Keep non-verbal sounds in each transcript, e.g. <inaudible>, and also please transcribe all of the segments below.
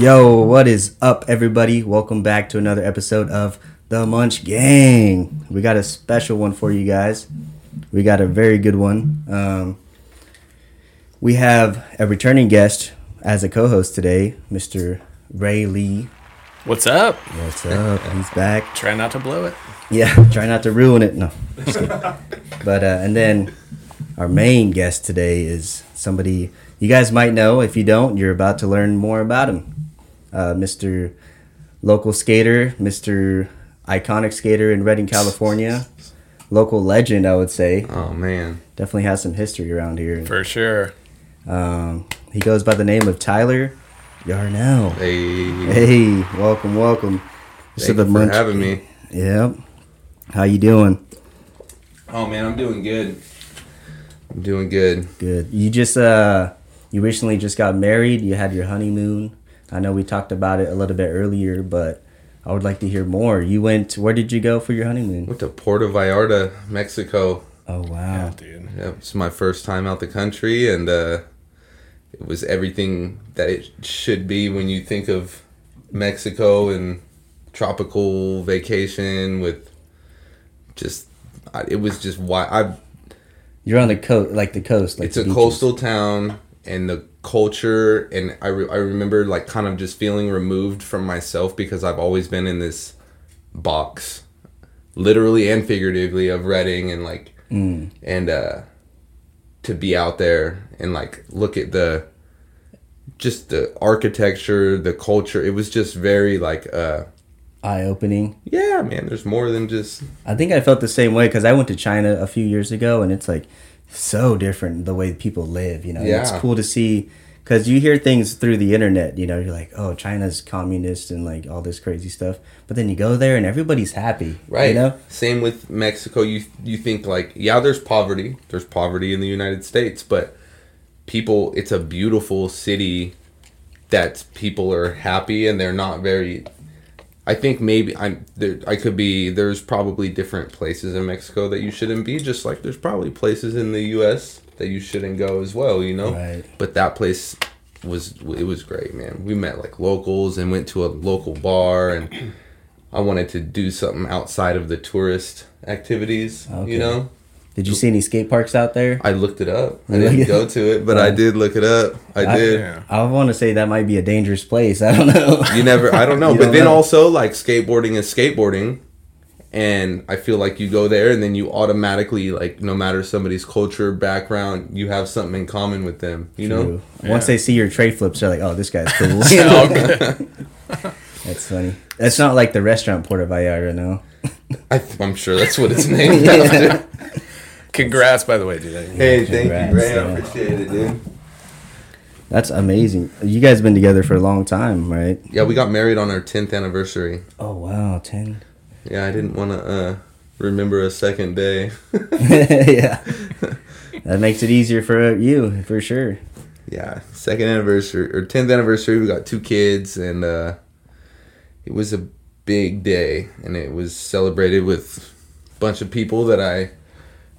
Yo, what is up, everybody? Welcome back to another episode of the Munch Gang. We got a special one for you guys. We got a very good one. Um, we have a returning guest as a co-host today, Mr. Ray Lee. What's up? What's up? He's back. Try not to blow it. Yeah, <laughs> try not to ruin it. No, <laughs> but uh, and then our main guest today is somebody you guys might know. If you don't, you're about to learn more about him. Uh, Mr. Local skater, Mr. Iconic skater in Redding, California. Local legend, I would say. Oh man, Definitely has some history around here. For sure. Um, he goes by the name of Tyler Yarnell. hey, Hey, welcome, welcome. This thank is the you for Munch- having me. Yep. How you doing? Oh man, I'm doing good. I'm doing good. Good. You just uh you recently just got married, you had your honeymoon. I know we talked about it a little bit earlier, but I would like to hear more. You went where did you go for your honeymoon? Went to Puerto Vallarta, Mexico. Oh wow. Dude. Yeah, it's my first time out the country, and uh, it was everything that it should be when you think of Mexico and tropical vacation with just. It was just why I You're on the coast like the coast, like it's the a beaches. coastal town and the culture and I, re- I remember like kind of just feeling removed from myself because i've always been in this box literally and figuratively of Redding and like Mm. and uh to be out there and like look at the just the architecture the culture it was just very like uh Eye opening. yeah man there's more than just I think I felt the same way because I went to China a few years ago, and it's like so different the way people live. You know, And it's cool to see because you hear things through the internet. You know, you're like, oh, China's communist and like all this crazy stuff, but then you go there and everybody's happy. Right. You know. Same with Mexico. You you think like yeah, there's poverty. There's poverty in the United States, but people, it's a beautiful city that people are happy and they're not very. I think maybe I'm there. I could be. There's probably different places in Mexico that you shouldn't be. Just like there's probably places in the U.S. that you shouldn't go as well. You know. Right. But that place was it was great, man. We met like locals and went to a local bar and <clears throat> I wanted to do something outside of the tourist activities, Okay. you know? Did you see any skate parks out there? I looked it up. I didn't go to it, but I did look it up. I I- did. Yeah. I want to say that might be a dangerous place. <laughs> I don't know. You never I don't know, <laughs> but don't then know. also like skateboarding is skateboarding and I feel like you go there and then you automatically like no matter somebody's culture, background, you have something in common with them, you know? True. Once they see your tray flips, they're like, "Oh, this guy's cool." <laughs> That's funny. That's not like the restaurant Puerto Vallarta, no. I th- I'm sure that's what it's named after. Congrats, by the way, dude. Hey, thank Congrats, you, Ray. yeah. I appreciate it, dude. That's amazing. You guys been together for a long time, right? Yeah, we got married on our 10th anniversary. Oh wow, ten. Yeah, I didn't want to uh, remember a second day. <laughs> <laughs> yeah, that makes it easier for you for sure. yeah, second anniversary or 10th anniversary. We got two kids, and uh, it was a big day, and it was celebrated with a bunch of people that I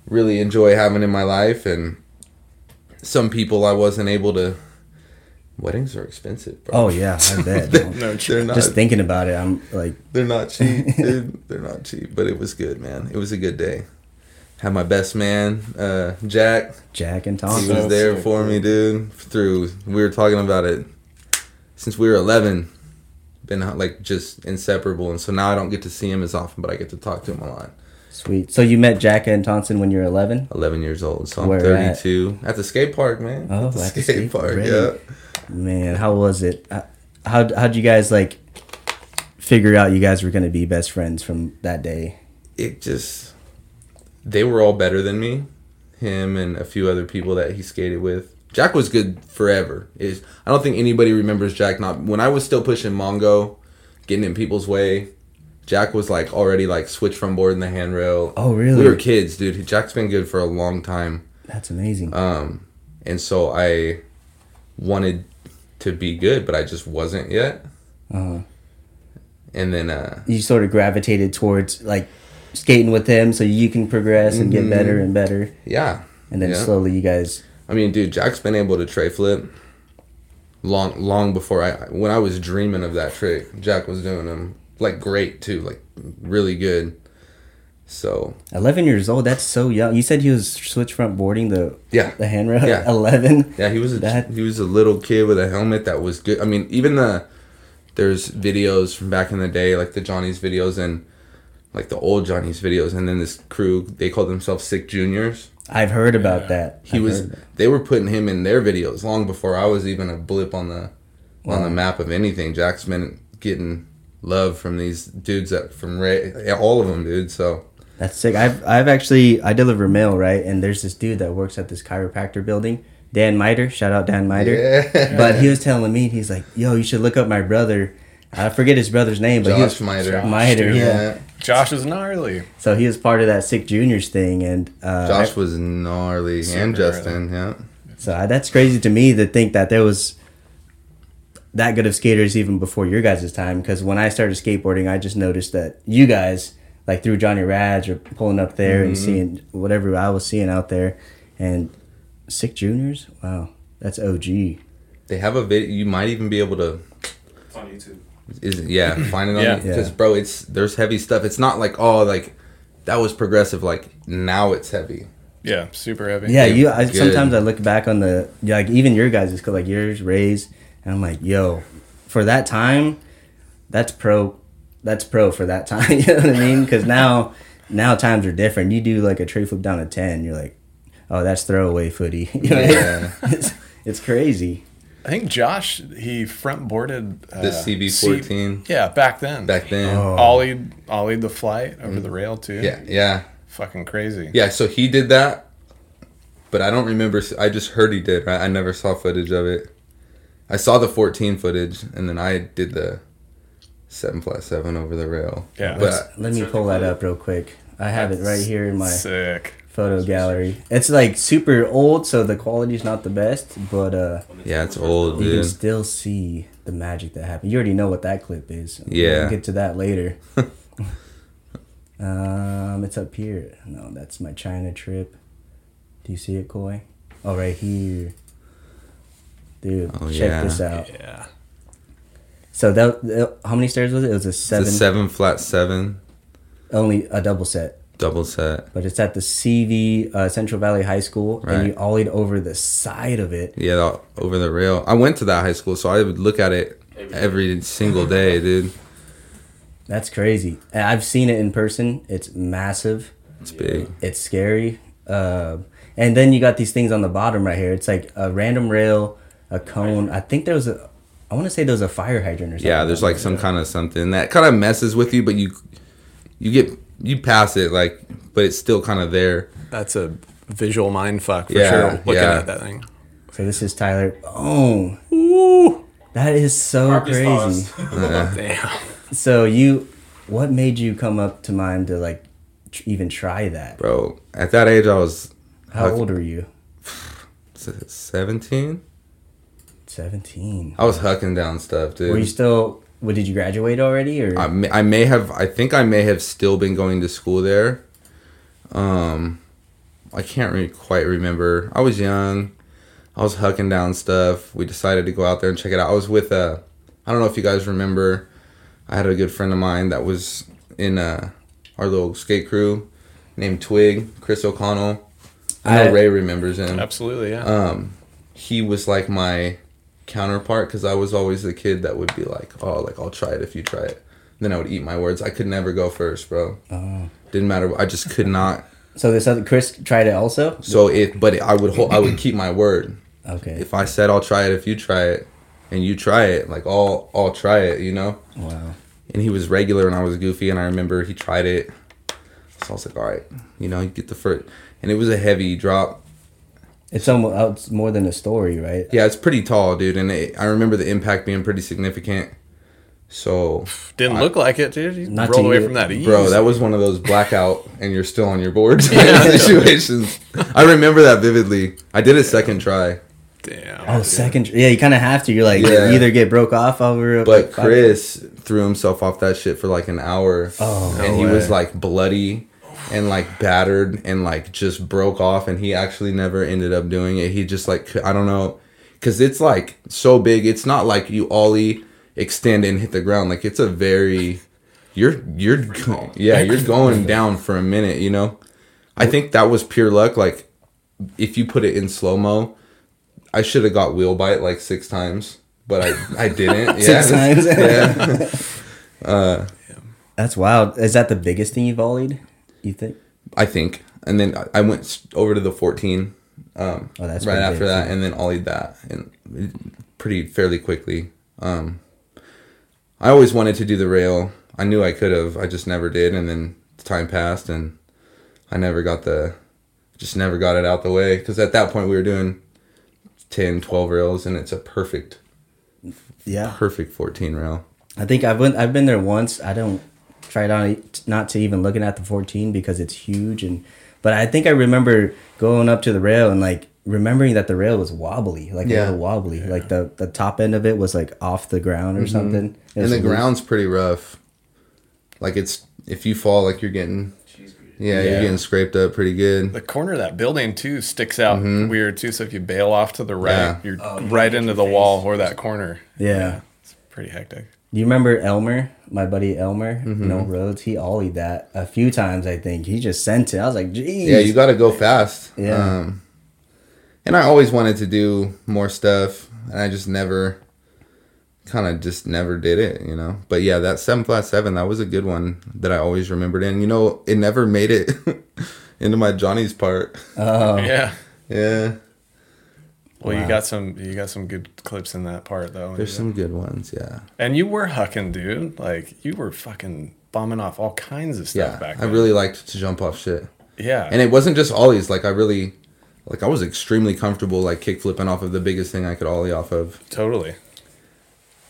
really enjoy having in my life, and some people I wasn't able to. Weddings are expensive, bro. Oh yeah, I <laughs> bet. No, They're not. Just thinking about it, I'm like, They're not <laughs> cheap, dude. They're not cheap, but it was good, man. It was a good day. Had my best man, uh, Jack. Jack and He Thompson. was there for me, dude. Through we were talking about it since we were eleven. Been like just inseparable, and so now I don't get to see him as often, but I get to talk to him a lot. Sweet. So you met Jack and Thompson when you were 11? Eleven years old, so I'm Where at? thirty-two at? the skate park, man. Oh, at the at the skate, skate park, yeah. Man, how was it? Uh, How how'd you guys like figure out you guys were gonna be best friends from that day? it just they were all better than me him and a few other people that he skated with jack was good forever is i don't think anybody remembers jack not when i was still pushing mongo getting in people's way jack was like already like switch front board in the handrail Oh, really? we were kids dude jack's been good for a long time That's amazing. um and so i wanted to be good but i just wasn't yet Uh-huh. and then uh You sort of gravitated towards like skating with him so you can progress and get better and better. yeah And then Mm-hmm. Yeah. slowly you guys I mean, dude, Jack's been able to tray flip long long before I when I was dreaming of that trick, Jack was doing them like great too, like really good. So 11 years old. That's so young. You said he was switch front boarding the yeah, the handrail. Yeah. 11. yeah, he was a, That- he was a little kid with a helmet that was good. I mean, even the there's videos from back in the day, like the Johnny's videos and like the old Johnny's videos, and then this crew they called themselves Sick Juniors. I've heard about that. He I've was heard they were putting him in their videos long before I was even a blip on the on the map of anything. Jack's been getting love from these dudes that from Ray, all of them, dude. So That's sick. I've I've actually I deliver mail right, and there's this dude that works at this chiropractor building, Dan Miter. Shout out Dan Miter. yeah, But he was telling me he's like, "Yo, you should look up my brother." I forget his brother's name, but he Josh was Miter. Miter. dude. Yeah. Josh is gnarly. So he was part of that sick juniors thing, and uh, Josh was gnarly, and Justin, yeah. So I- that's crazy to me to think that there was that good of skaters even before your guys' time. Because when I started skateboarding, I just noticed that you guys, like through Johnny Rads or pulling up there and mm-hmm. seeing whatever I was seeing out there, and sick juniors. Wow, that's OG. They have a video. You might even be able to. It's on YouTube. Is yeah, <clears throat> find it on Yeah. because Yeah. bro, it's there's heavy stuff. It's not like oh like that was progressive. Like now it's heavy. Yeah, super heavy. Yeah, you. I, sometimes I look back on the yeah, like even your guys' like yours, Ray's, and I'm like, yo, for that time, that's pro. That's pro for that time. <laughs> you know what I mean? Because now, now times are different. You do like a tray flip down a ten, you're like, oh, that's throwaway footy. <laughs> You know? Yeah. <laughs> it's, it's crazy. I think Josh he front boarded uh, The CV14. C- yeah, back then. Back then, Oh. ollied ollied the flight over the rail too. yeah, yeah, fucking crazy. yeah. So he did that, but I don't remember. I just heard he did. Right? I never saw footage of it. I saw the 14 footage, and then I did the seven flat seven over the rail. Yeah. but Let me pull that up real quick. I have it right here in my Sick. photo gallery. It's like super old, so the quality's not the best, but uh, yeah, it's old, you can still see the magic that happened. You already know what that clip is. Yeah. We'll get to that later. <laughs> um, it's up here. No, that's my China trip. Do you see it, Koi? Oh, right here. Dude, Oh, check yeah. this out. Yeah. So that, that- how many stairs was it? It was a It's seven, a seven flat seven only a double set. double set. But it's at the CV uh, Central Valley High School, and Right. you ollied over the side of it. Yeah, the- over the rail. I went to that high school, so I would look at it every single day, <laughs> dude. That's crazy. I've seen it in person. It's massive. It's big. It's scary. Uh, and then you got these things on the bottom right here. It's like a random rail, a cone. I think there was a. I want to say there was a fire hydrant or something. Yeah, there's like some kind of something that kind of messes with you, but you you get you pass it like, but it's still kind of there. That's a visual mind fuck for Yeah, sure. Looking yeah. at that thing. So this is Tyler. Oh, that is so Marcus crazy. Thomas. <laughs> <laughs> Oh, damn. So you, what made you come up to mind to like tr- even try that? Bro, at that age, I was How Okay. old were you? <sighs> seventeen. Seventeen. I was hucking down stuff, dude. Were you still? What did you graduate already or? I may, I may have I think I may have still been going to school there. Um I can't really quite remember. I was young. I was hucking down stuff. We decided to go out there and check it out. I was with a. I don't know if you guys remember. I had a good friend of mine that was in uh our little skate crew named Twig, Chris O'Connell. I know I- Ray remembers him Absolutely, yeah. um he was like my counterpart because i was always the kid that would be like oh like i'll try it if you try it. Then i would eat my words. I could never go first bro. Oh. didn't matter. I just could not. So this other Chris tried it also. so if but i would hold i would keep my word. Okay. if i said i'll try it if you try it and you try it like i'll i'll try it you know? Wow. and he was regular and i was goofy and i remember he tried it. So i was like all right. You know you get the first and it was a heavy drop It's almost oh, it's more than a story, right? yeah it's pretty tall dude and it, i remember the impact being pretty significant so <sighs> Didn't I- look like it, dude. You Not rolled away from that easy. Bro, that was one of those blackout <laughs> and you're still on your board <laughs> <laughs> situations. I remember that vividly. I did a second try, Damn. Oh, second. Yeah, you kind of have to. You're like, Yeah. you either get broke off over. but like, five- Chris threw himself off that shit for like an hour. Oh, and no he was like bloody and like battered and like just broke off and he actually never ended up doing it. He just like I don't know. because it's like so big. It's not like you ollie, extend and hit the ground. Like it's a very, you're you're go- yeah you're going down for a minute. You know, I think that was pure luck. Like if you put it in slow mo, I should have got wheel bite like six times, but I I didn't. <laughs> Six yeah, times? yeah. <laughs> Uh, That's wild. Is that the biggest thing you've ollied? You think? I think. And then I- went over to the 14 um, Oh, that's right after big, that, too. and then ollied that and pretty fairly quickly. Um, I always wanted to do the rail. I knew I could have. I just never did, and then time passed, and I never got the, just never got it out the way. Because at that point we were doing 10, 12 rails, and it's a perfect, Yeah. perfect 14 rail. I think I've been I've been there once. I don't try not not to even looking at the 14 because it's huge and but I think I remember going up to the rail and like remembering that the rail was wobbly, like a Yeah. little wobbly. Like the the top end of it was like off the ground or mm-hmm. something. And the loose. ground's pretty rough. Like it's if you fall, like you're getting, yeah, Yeah. you're getting scraped up pretty good. The corner of that building too sticks out mm-hmm. weird too. So if you bail off to the right, Yeah. you're Oh, right into the face. wall or that corner. Yeah. it's pretty hectic. Do you remember Elmer, my buddy Elmer, Mm-hmm. No Roads? He ollied that a few times, I think. He just sent it. I was like, geez. Yeah, you got to go fast. Yeah. Um, and I always wanted to do more stuff, and I just never, kind of just never did it, you know. But yeah, that seven flat seven, that was a good one that I always remembered. And you know, it never made it <laughs> into my Johnny's part. Oh, yeah. Yeah, Well, Wow. you got some you got some good clips in that part though. there's some good ones. Yeah, and you were hucking, dude. Like you were fucking bombing off all kinds of stuff yeah. back I then. really liked to jump off shit. yeah. and it wasn't just ollies like i really like i was extremely comfortable like kick flipping off of the biggest thing i could ollie off of totally.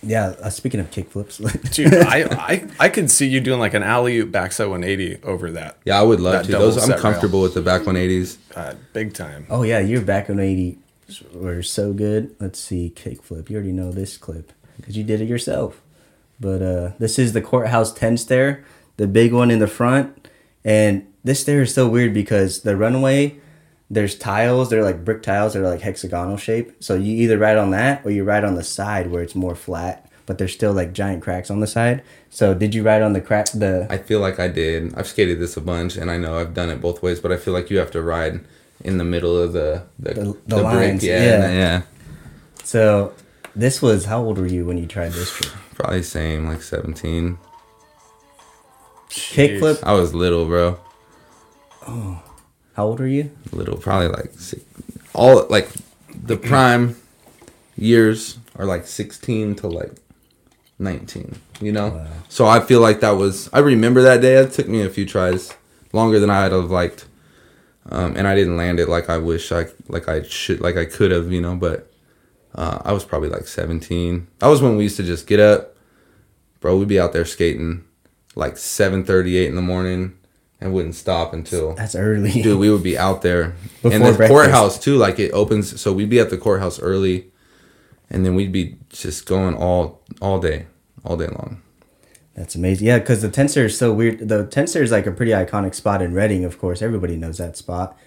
yeah. Uh, speaking of kick flips, <laughs> Dude, I, I I could see you doing like an alley oop backside 180 over that. yeah i would love to those i'm set rail. comfortable with the back 180s Uh, big time. Oh yeah, your back on eighty were so good. Let's see, kickflip. You already know this clip because you did it yourself. But uh, this is the courthouse ten stair, the big one in the front, and this stair is so weird because the runway, there's tiles. They're like brick tiles. They're like hexagonal shape. So you either ride on that or you ride on the side where it's more flat. But there's still like giant cracks on the side. So did you ride on the crack? The i feel like i did i've skated this a bunch and i know i've done it both ways but i feel like you have to ride in the middle of the the, The- the, the brick lines, yeah yeah. yeah. So this was how old were you when you tried this trick? probably same like 17 Kickflip. i was little bro. Oh, How old were you? little probably like six, all like the prime years are like 16 to like 19 you know? So i feel like that was i remember that day. It took me a few tries longer than i'd have liked um, and i didn't land it like i wish i like i should like i could have you know but uh, i was probably like 17 that was when we used to just get up bro we'd be out there skating like 7.38 in the morning and wouldn't stop until That's early. dude we would be out there Before and the breakfast. courthouse too like it opens so we'd be at the courthouse early and then we'd be just going all all day all day long That's amazing. Yeah, because the ten stair is so weird. The ten stair is like a pretty iconic spot in Redding, of course. Everybody knows that spot.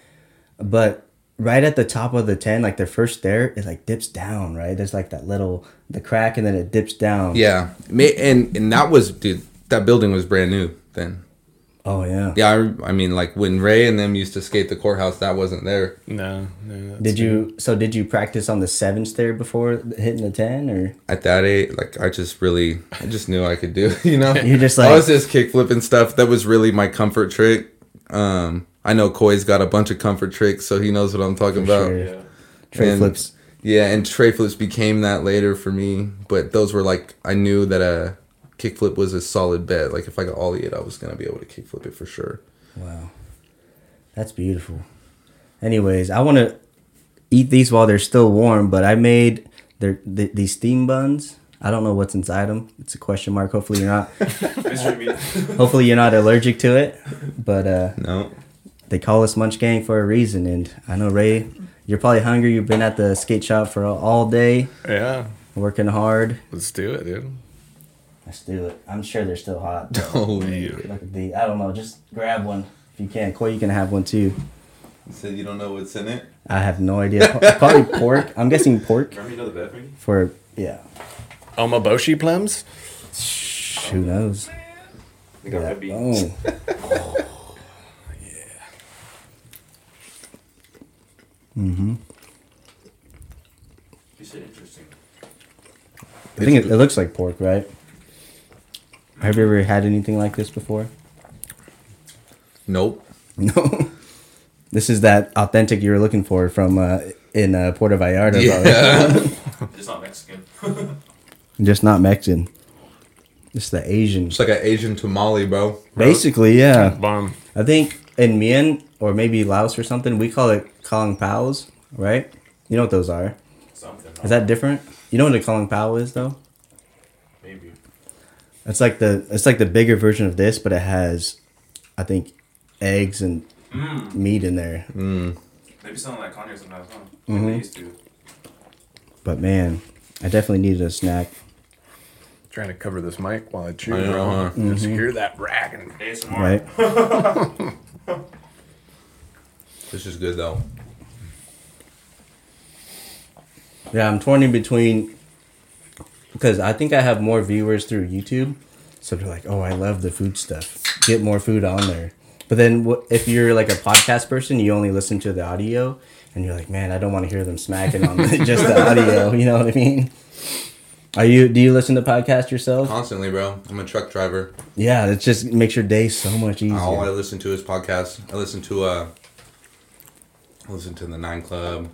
But right at the top of the 10, like the first there, it like dips down, right? There's like that little, the crack and then it dips down. yeah and and that was dude that building was brand new then Oh, yeah. yeah I, I mean like when ray and them used to skate the courthouse that wasn't there No, no. that's Did good. you, so did you practice on the seven stair before hitting the 10 or? at that age like i just really i just knew i could do <laughs> you know You're just i was just kick flipping stuff that was really my comfort trick um i know koi's got a bunch of comfort tricks so he knows what i'm talking about sure. Yeah. Tray And- flips. Yeah, and tray flips became that later for me, but those were like I knew that a kickflip was a solid bet. Like if I got ollie it, I was gonna be able to kickflip it for sure. Wow. That's beautiful. Anyways, I want to eat these while they're still warm, but I made their th- these steam buns. I don't know what's inside them. It's a question mark. Hopefully you're not. <laughs> <laughs> hopefully you're not allergic to it. But uh, No, they call us Munch Gang for a reason, and I know Ray, you're probably hungry. You've been at the skate shop for all- all day, Yeah. working hard. Let's do it, dude. Let's do it. I'm sure they're still hot. <laughs> oh, Look at the. I don't know. Just grab one if you can. Coy, you can have one too. You said you don't know what's in it. I have no idea. <laughs> Probably pork. I'm guessing pork Remember you know the bed for yeah. umeboshi plums? Who knows? I think that could be. Oh. Yeah. Mm hmm. You said interesting. I think it, it looks like pork, right? Have you ever had anything like this before? Nope. <laughs> No. This is that authentic you were looking for from uh, in uh, Puerto Vallarta. Yeah. It's <laughs> <laughs> not Mexican. Just not Mexican. It's the Asian. it's like an Asian tamale, bro. Basically, yeah. Bomb. I think in Mien or maybe Laos or something, we call it Kalang Paos, right? You know what those are. Something. Is that different? You know what a Kalang Pao is though? Maybe? It's like the it's like the bigger version of this, but it has, I think, eggs and Mm. meat in there. Maybe something like Kanye sometimes, huh? Mm-hmm. They used to. But man, I definitely needed a snack. Trying to cover this mic while I chew, I know, bro. huh? Just hear that ragging. ASMR. Right? <laughs> This is good though. Yeah, I'm torn in between because I think I have more viewers through YouTube, so they're like, "Oh, I love the food stuff. Get more food on there." But then, if you're like a podcast person, you only listen to the audio, and you're like, "Man, I don't want to hear them smacking on <laughs> just the audio." <laughs> You know what I mean? Are you? Do you listen to podcasts yourself? Constantly, bro. I'm a truck driver. Yeah, it just makes your day so much easier. All I listen to is podcasts. I listen to uh I listen to the Nine Club.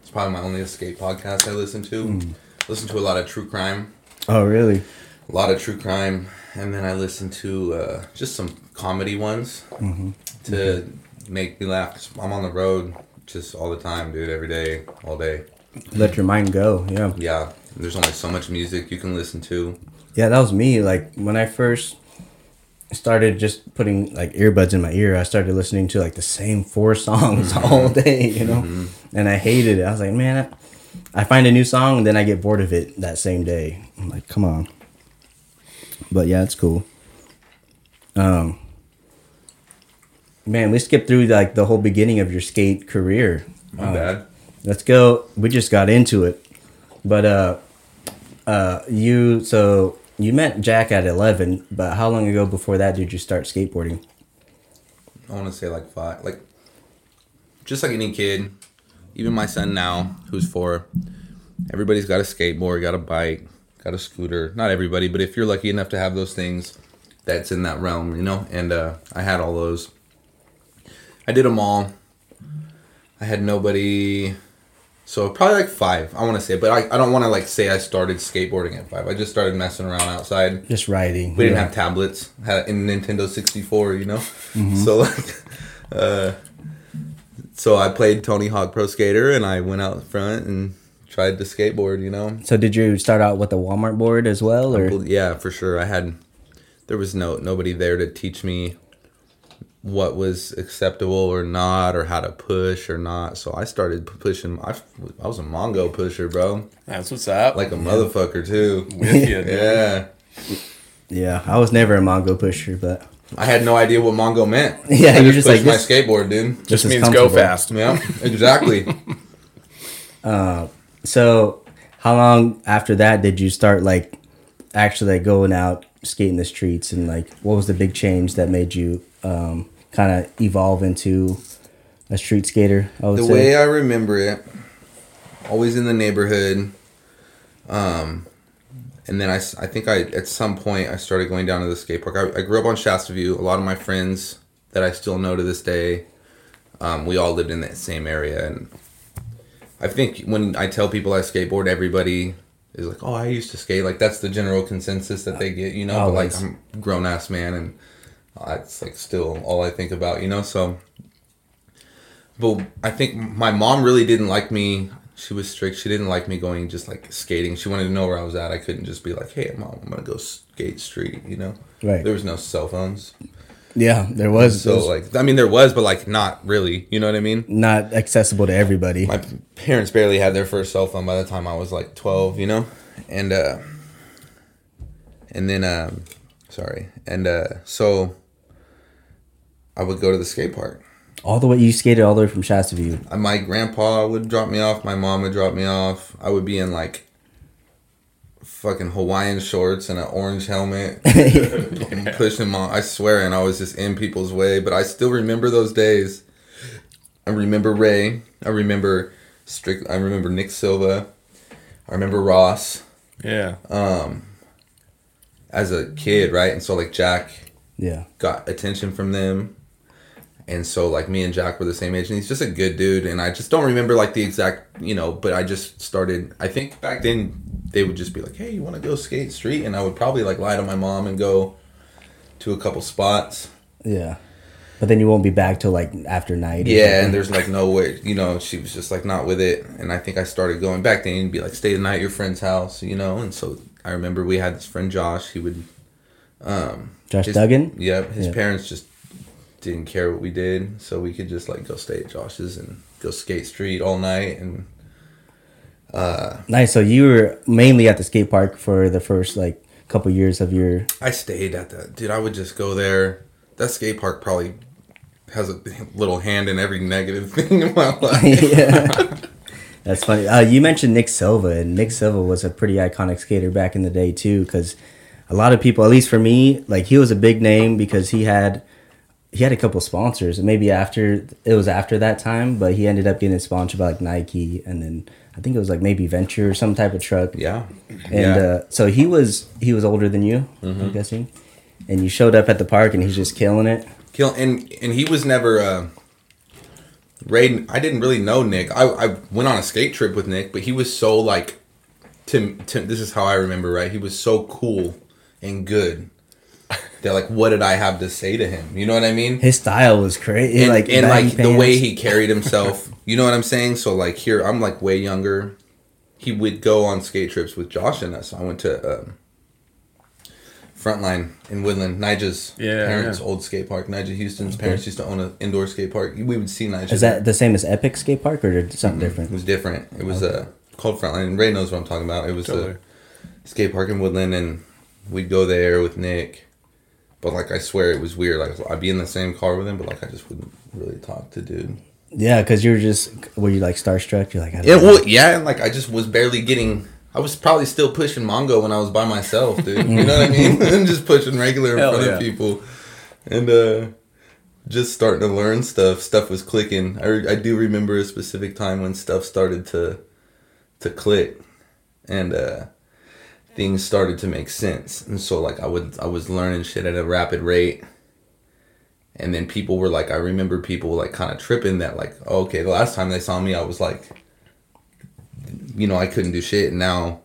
It's probably my only escape podcast I listen to. Listen to a lot of true crime. oh, really? A lot of true crime. And then I listen to uh, just some comedy ones mm-hmm. to make me laugh. I'm on the road just all the time, dude, every day, all day. Let your mind go. Yeah. Yeah. There's only so much music you can listen to. Yeah, that was me. Like when I first started just putting like earbuds in my ear, I started listening to like the same four <laughs> songs mm-hmm. all day, you know, mm-hmm. and I hated it. I was like, man, I, I find a new song and then I get bored of it that same day. I'm like, come on. But yeah, it's cool. Um, man, we skipped through like the whole beginning of your skate career. My bad. Let's go. We just got into it, but uh, uh, you so you met Jack at eleven, but how long ago before that did you start skateboarding? I want to say like five, like just like any kid, even my son now, who's four. Everybody's got a skateboard, got a bike, got a scooter. Not everybody, but if you're lucky enough to have those things, that's in that realm, you know. And uh, I had all those. I did them all. I had nobody. So probably like five, I want to say, but I, I don't want to like say I started skateboarding at five. I just started messing around outside. Just riding. We didn't Yeah. have tablets. Had in Nintendo sixty four, you know. So like, <laughs> uh, so I played Tony Hawk Pro Skater, and I went out front and tried to skateboard. You know. So did you start out with a Walmart board as well, or Well, yeah, for sure. I had. There was no nobody there to teach me what was acceptable or not, or how to push or not. So I started pushing. I, I was a Mongo pusher, bro, That's what's up. like a motherfucker too. with you. <laughs> Yeah. yeah, I was never a Mongo pusher, but I had no idea what Mongo meant. <laughs> Yeah, I you're just just like my this- skateboard, dude. just Just means go fast. Yeah, exactly. <laughs> <laughs> So how long after that did you start like actually like going out skating the streets and like what was the big change that made you um, kind of evolve into a street skater? I would the say. way I remember it, always in the neighborhood. Um, and then I, I think I at some point I started going down to the skate park. I, I grew up on Shasta View. A lot of my friends that I still know to this day, um, we all lived in that same area. And I think when I tell people I skateboard, everybody is like, "Oh, I used to skate." Like that's the general consensus that they get, you know. But like I'm grown ass man, and it's like still all I think about, you know. So but I think my mom really didn't like me. She was strict. She didn't like me going just like skating. She wanted to know where I was at. I couldn't just be like, "Hey, mom, I'm gonna go skate street." You know, Right. there was no cell phones, Yeah, there was so those like, I mean, there was, but like not really. You know what I mean? not accessible to everybody. My parents barely had their first cell phone by the time I was like 12. You know, and uh, and then um, sorry, and uh, so I would go to the skate park All the way you skated all the way from Shasta View. Uh, My grandpa would drop me off. My mom would drop me off. I would be in like fucking Hawaiian shorts and an orange helmet, <laughs> pushing mom. I swear, and I was just in people's way. But I still remember those days. I remember Ray. I remember Strick. I remember Nick Silva. I remember Ross Yeah. Um. As a kid, right? And so like Jack Yeah. got attention from them. And so like me and Jack were the same age and he's just a good dude and I just don't remember like the exact, you know, but I just started I think back then they would just be like, "Hey, you want to go skate street?" and I would probably like lie to my mom and go to a couple spots. Yeah. But then you won't be back till like after night. Yeah, something. and there's like no way, you know, she was just like not with it and I think I started going back then and be like stay the night at your friend's house, you know, and so I remember we had this friend Josh, he would um Josh his- Duggan? Yep, his Yeah. parents just didn't care what we did, so we could just like go stay at Josh's and go skate street all night. And uh Nice. So you were mainly at the skate park for the first like couple years of your. I stayed at that. Dude, I would just go there. That skate park probably has a little hand in every negative <laughs> thing in my <laughs> life. yeah. That's funny. Uh, you mentioned Nick Silva, and Nick Silva was a pretty iconic skater back in the day too. Because a lot of people, at least for me, like he was a big name because he had he had a couple sponsors. Maybe after it was after that time, but he ended up getting sponsored by like Nike, and then I think it was like maybe Venture or some type of truck. yeah. And yeah. Mm-hmm. uh, so he was he was older than you, I'm guessing. And you showed up at the park, and he's just killing it. Kill and and he was never uh Ray I didn't really know Nick. I, I went on a skate trip with Nick, but he was so like Tim Tim this is how I remember, right? He was so cool and good. That like what did I have to say to him? You know what I mean? His style was crazy, and like and baggy like the way he carried himself. <laughs> you know what I'm saying? So like here I'm like way younger. He would go on skate trips with Josh and us. I went to um, Frontline in Woodland. Nija's Yeah, parents' yeah. old skate park. Nija Houston's parents used to own an indoor skate park. We would see Nija. Is that the same as Epic Skate Park or something It different? It was different. It was uh, called Frontline. And Ray knows what I'm talking about. It was Totally. a skate park in Woodland, and we'd go there with Nick. But like I swear, it was weird. Like I'd be in the same car with him, but like I just wouldn't really talk to dude. Yeah, because you were just were you like starstruck? You're like, I don't Yeah, know. well, yeah, and like I just was barely getting. I was probably still pushing Mongo when I was by myself, dude. You know what I mean? <laughs> and just pushing regular in Hell front yeah. of people, and uh just starting to learn stuff. Stuff was clicking. I, re- I do remember a specific time when stuff started to to click, and uh things started to make sense. And so like I would I was learning shit at a rapid rate. And then people were like, I remember people like kind of tripping that like, oh, okay, the last time they saw me, I was like, you know, I couldn't do shit. And now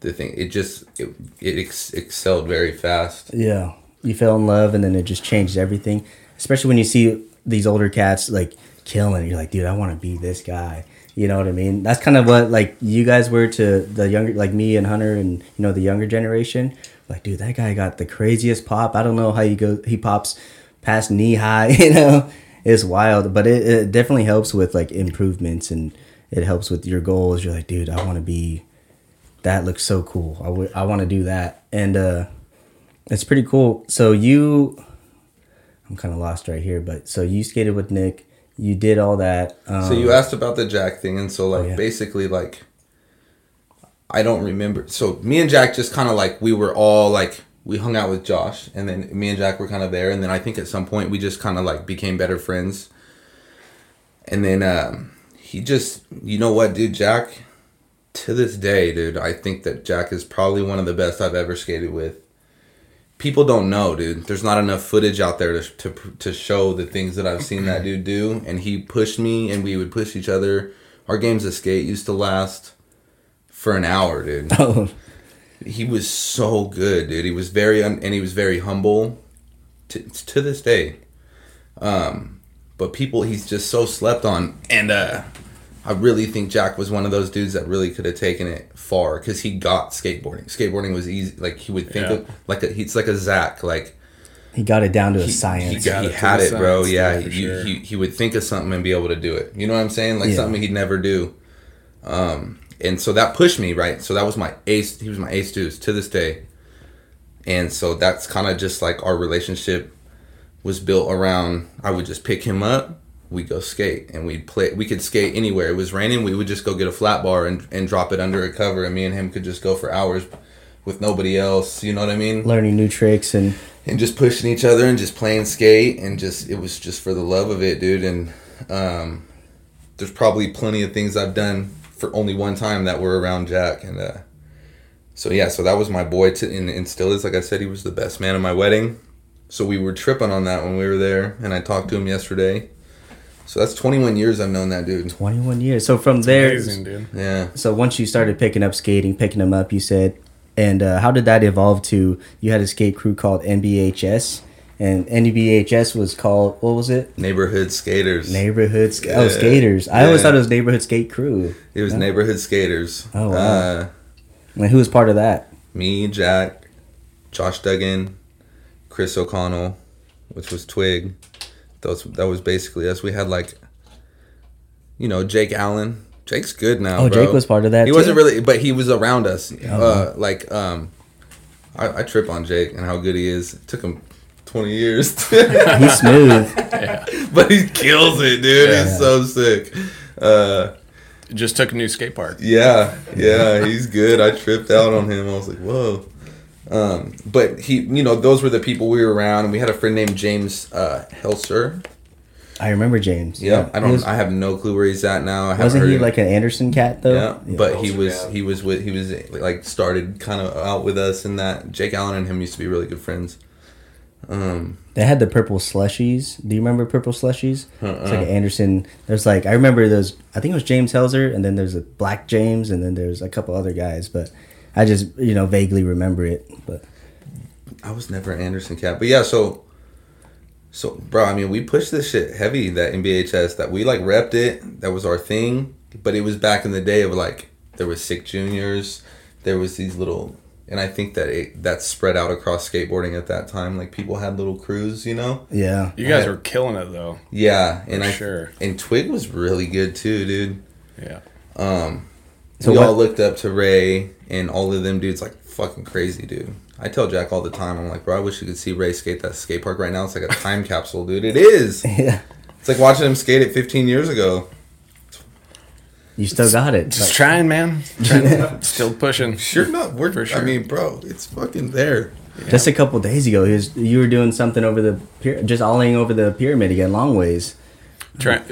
the thing, it just, it, it ex- excelled very fast. yeah, you fell in love, and then it just changed everything. Especially when you see these older cats like killing, you're like, dude, I want to be this guy. You know what I mean? That's kind of what like you guys were to the younger, like me and Hunter, and you know the younger generation. Like, dude, that guy got the craziest pop. I don't know how you go. He pops past knee high. <laughs> You know, it's wild, but it, it definitely helps with like improvements and it helps with your goals. You're like, dude, I want to be. That looks so cool. I. I want to do that, and uh, it's pretty cool. So you, I'm kind of lost right here, but so you skated with Nick. You did all that. Um, So you asked about the Jack thing. And so like, yeah. basically like, I don't remember. So me and Jack just kind of like, we were all like, we hung out with Josh and then me and Jack were kind of there. And then I think at some point we just kind of like became better friends. And then um, he just, you know what, dude, Jack, to this day, dude, I think that Jack is probably one of the best I've ever skated with. People don't know, dude. There's not enough footage out there to, to, to show the things that I've seen that dude do. And he pushed me, and we would push each other. Our games of skate used to last for an hour, dude. <laughs> Oh, he was so good, dude. He was very un- and he was very humble to, to this day. Um, but people, he's just so slept on, and uh, I really think Jack was one of those dudes that really could have taken it far because he got skateboarding. Skateboarding was easy. Like he would think Yeah. of like a, he's like a Zach, like he got it down to a science. he, got he it had it, bro. science, Yeah, yeah, he, sure. he he would think of something and be able to do it. You know what I'm saying? Like Yeah. something he'd never do. Um, and so that pushed me right. So that was my ace. He was my ace dude to this day. And so that's kind of just like our relationship was built around. I would just pick him up we go skate and we'd play. We could skate anywhere. It was raining. We would just go get a flat bar and and drop it under a cover, and me and him could just go for hours with nobody else. You know what I mean? Learning new tricks and and just pushing each other and just playing skate and just it was just for the love of it, dude. And um, there's probably plenty of things I've done for only one time that were around Jack and uh, so yeah, so that was my boy to, and, and still is. Like I said, he was the best man at my wedding. So we were tripping on that when we were there, and I talked to him yesterday. So that's 21 years I've known that dude. 21 years. So from there, Amazing, dude. Yeah. so once you started picking up skating, picking them up, you said, and uh, how did that evolve to? You had a skate crew called NBHS, and NBHS was called what was it? Neighborhood skaters. Neighborhood Sk- oh skaters. I always thought it was neighborhood skate crew. it was neighborhood skaters. Oh, wow. Uh, And who was part of that? me, Jack, Josh Duggan, Chris O'Connell, which was Twig. Those that was basically us. We had like, you know, Jake Allen. Jake's good now. Oh, bro. Jake was part of that. He too? wasn't really, but he was around us. Uh-huh. Uh, like, um, I, I trip on Jake and how good he is. It took him twenty years, <laughs> He's smooth. but he kills it, dude. Yeah. He's so sick. Uh, Just took a new skate park. yeah, yeah, he's good. I tripped out on him. I was like, whoa. Um, but he, you know, those were the people we were around, and we had a friend named James uh, Helser. I remember James. Yeah, I don't, was- I have no clue where he's at now. I wasn't he him. like an Anderson cat though? yeah, but he was yeah. he was with he was like started kind of out with us, and that Jake Allen and him used to be really good friends. Um, They had the purple slushies. Do you remember purple slushies? It's Uh-uh. like an Anderson. There's like I remember those. I think it was James Helzer, and then there's a Black James, and then there's a couple other guys. But I just you know vaguely remember it. But I was never an Anderson cat, but yeah, so. So, bro, I mean, we pushed this shit heavy that NBHS that we like repped it. That was our thing. But it was back in the day of like there was sick juniors, there was these little, and I think that it that spread out across skateboarding at that time. Like people had little crews, you know. yeah, You guys Yeah. were killing it though. Yeah, and For I sure. and Twig was really good too, dude. Yeah. Um, So we what- all looked up to Ray and all of them dudes like fucking crazy, dude. I tell Jack all the time, I'm like, bro, I wish you could see Ray skate that skate park right now. It's like a time <laughs> capsule, dude. It is. <laughs> yeah. It's like watching him skate it 15 years ago. You still got it. Just Like, trying, man. Trying, <laughs> still pushing. Sure, not. We're, For sure. I mean, bro, it's fucking there. Just a couple days ago, he was, you were doing something over the pyra- just olling over the pyramid again, long ways. Try,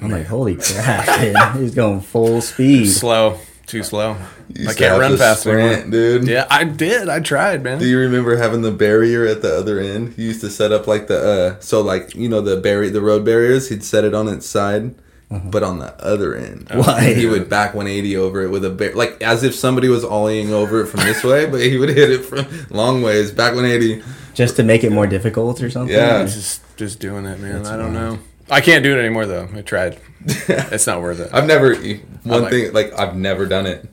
I'm like, holy crap! He's going full speed. slow. Too slow. You I can't run to fast sprint, anymore. dude. Yeah, I did. I tried, man. Do you remember having the barrier at the other end? He used to set up like the uh so like you know the barrier the road barriers. He'd set it on its side, but on the other end, Why? he would back 180 over it with a bar- like as if somebody was ollieing over it from this way, but he would hit it from long ways back 180. Just to make it more difficult or something. Yeah. Just, just doing it, man. I don't know. I can't do it anymore though. I tried. <laughs> It's not worth it. I've never one like- thing like I've never done it.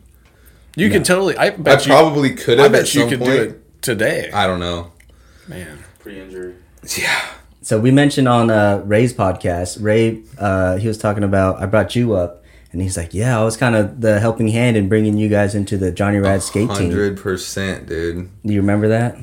You can totally. I I bet you. I probably could have. I bet at you some could point. do it today, I don't know. man. Pre-injury. Yeah. So we mentioned on uh, Ray's podcast, Ray, uh, he was talking about I brought you up, and he's like, "Yeah, I was kind of the helping hand in bringing you guys into the Johnny Rad skate team." Hundred percent, dude. Do you remember that?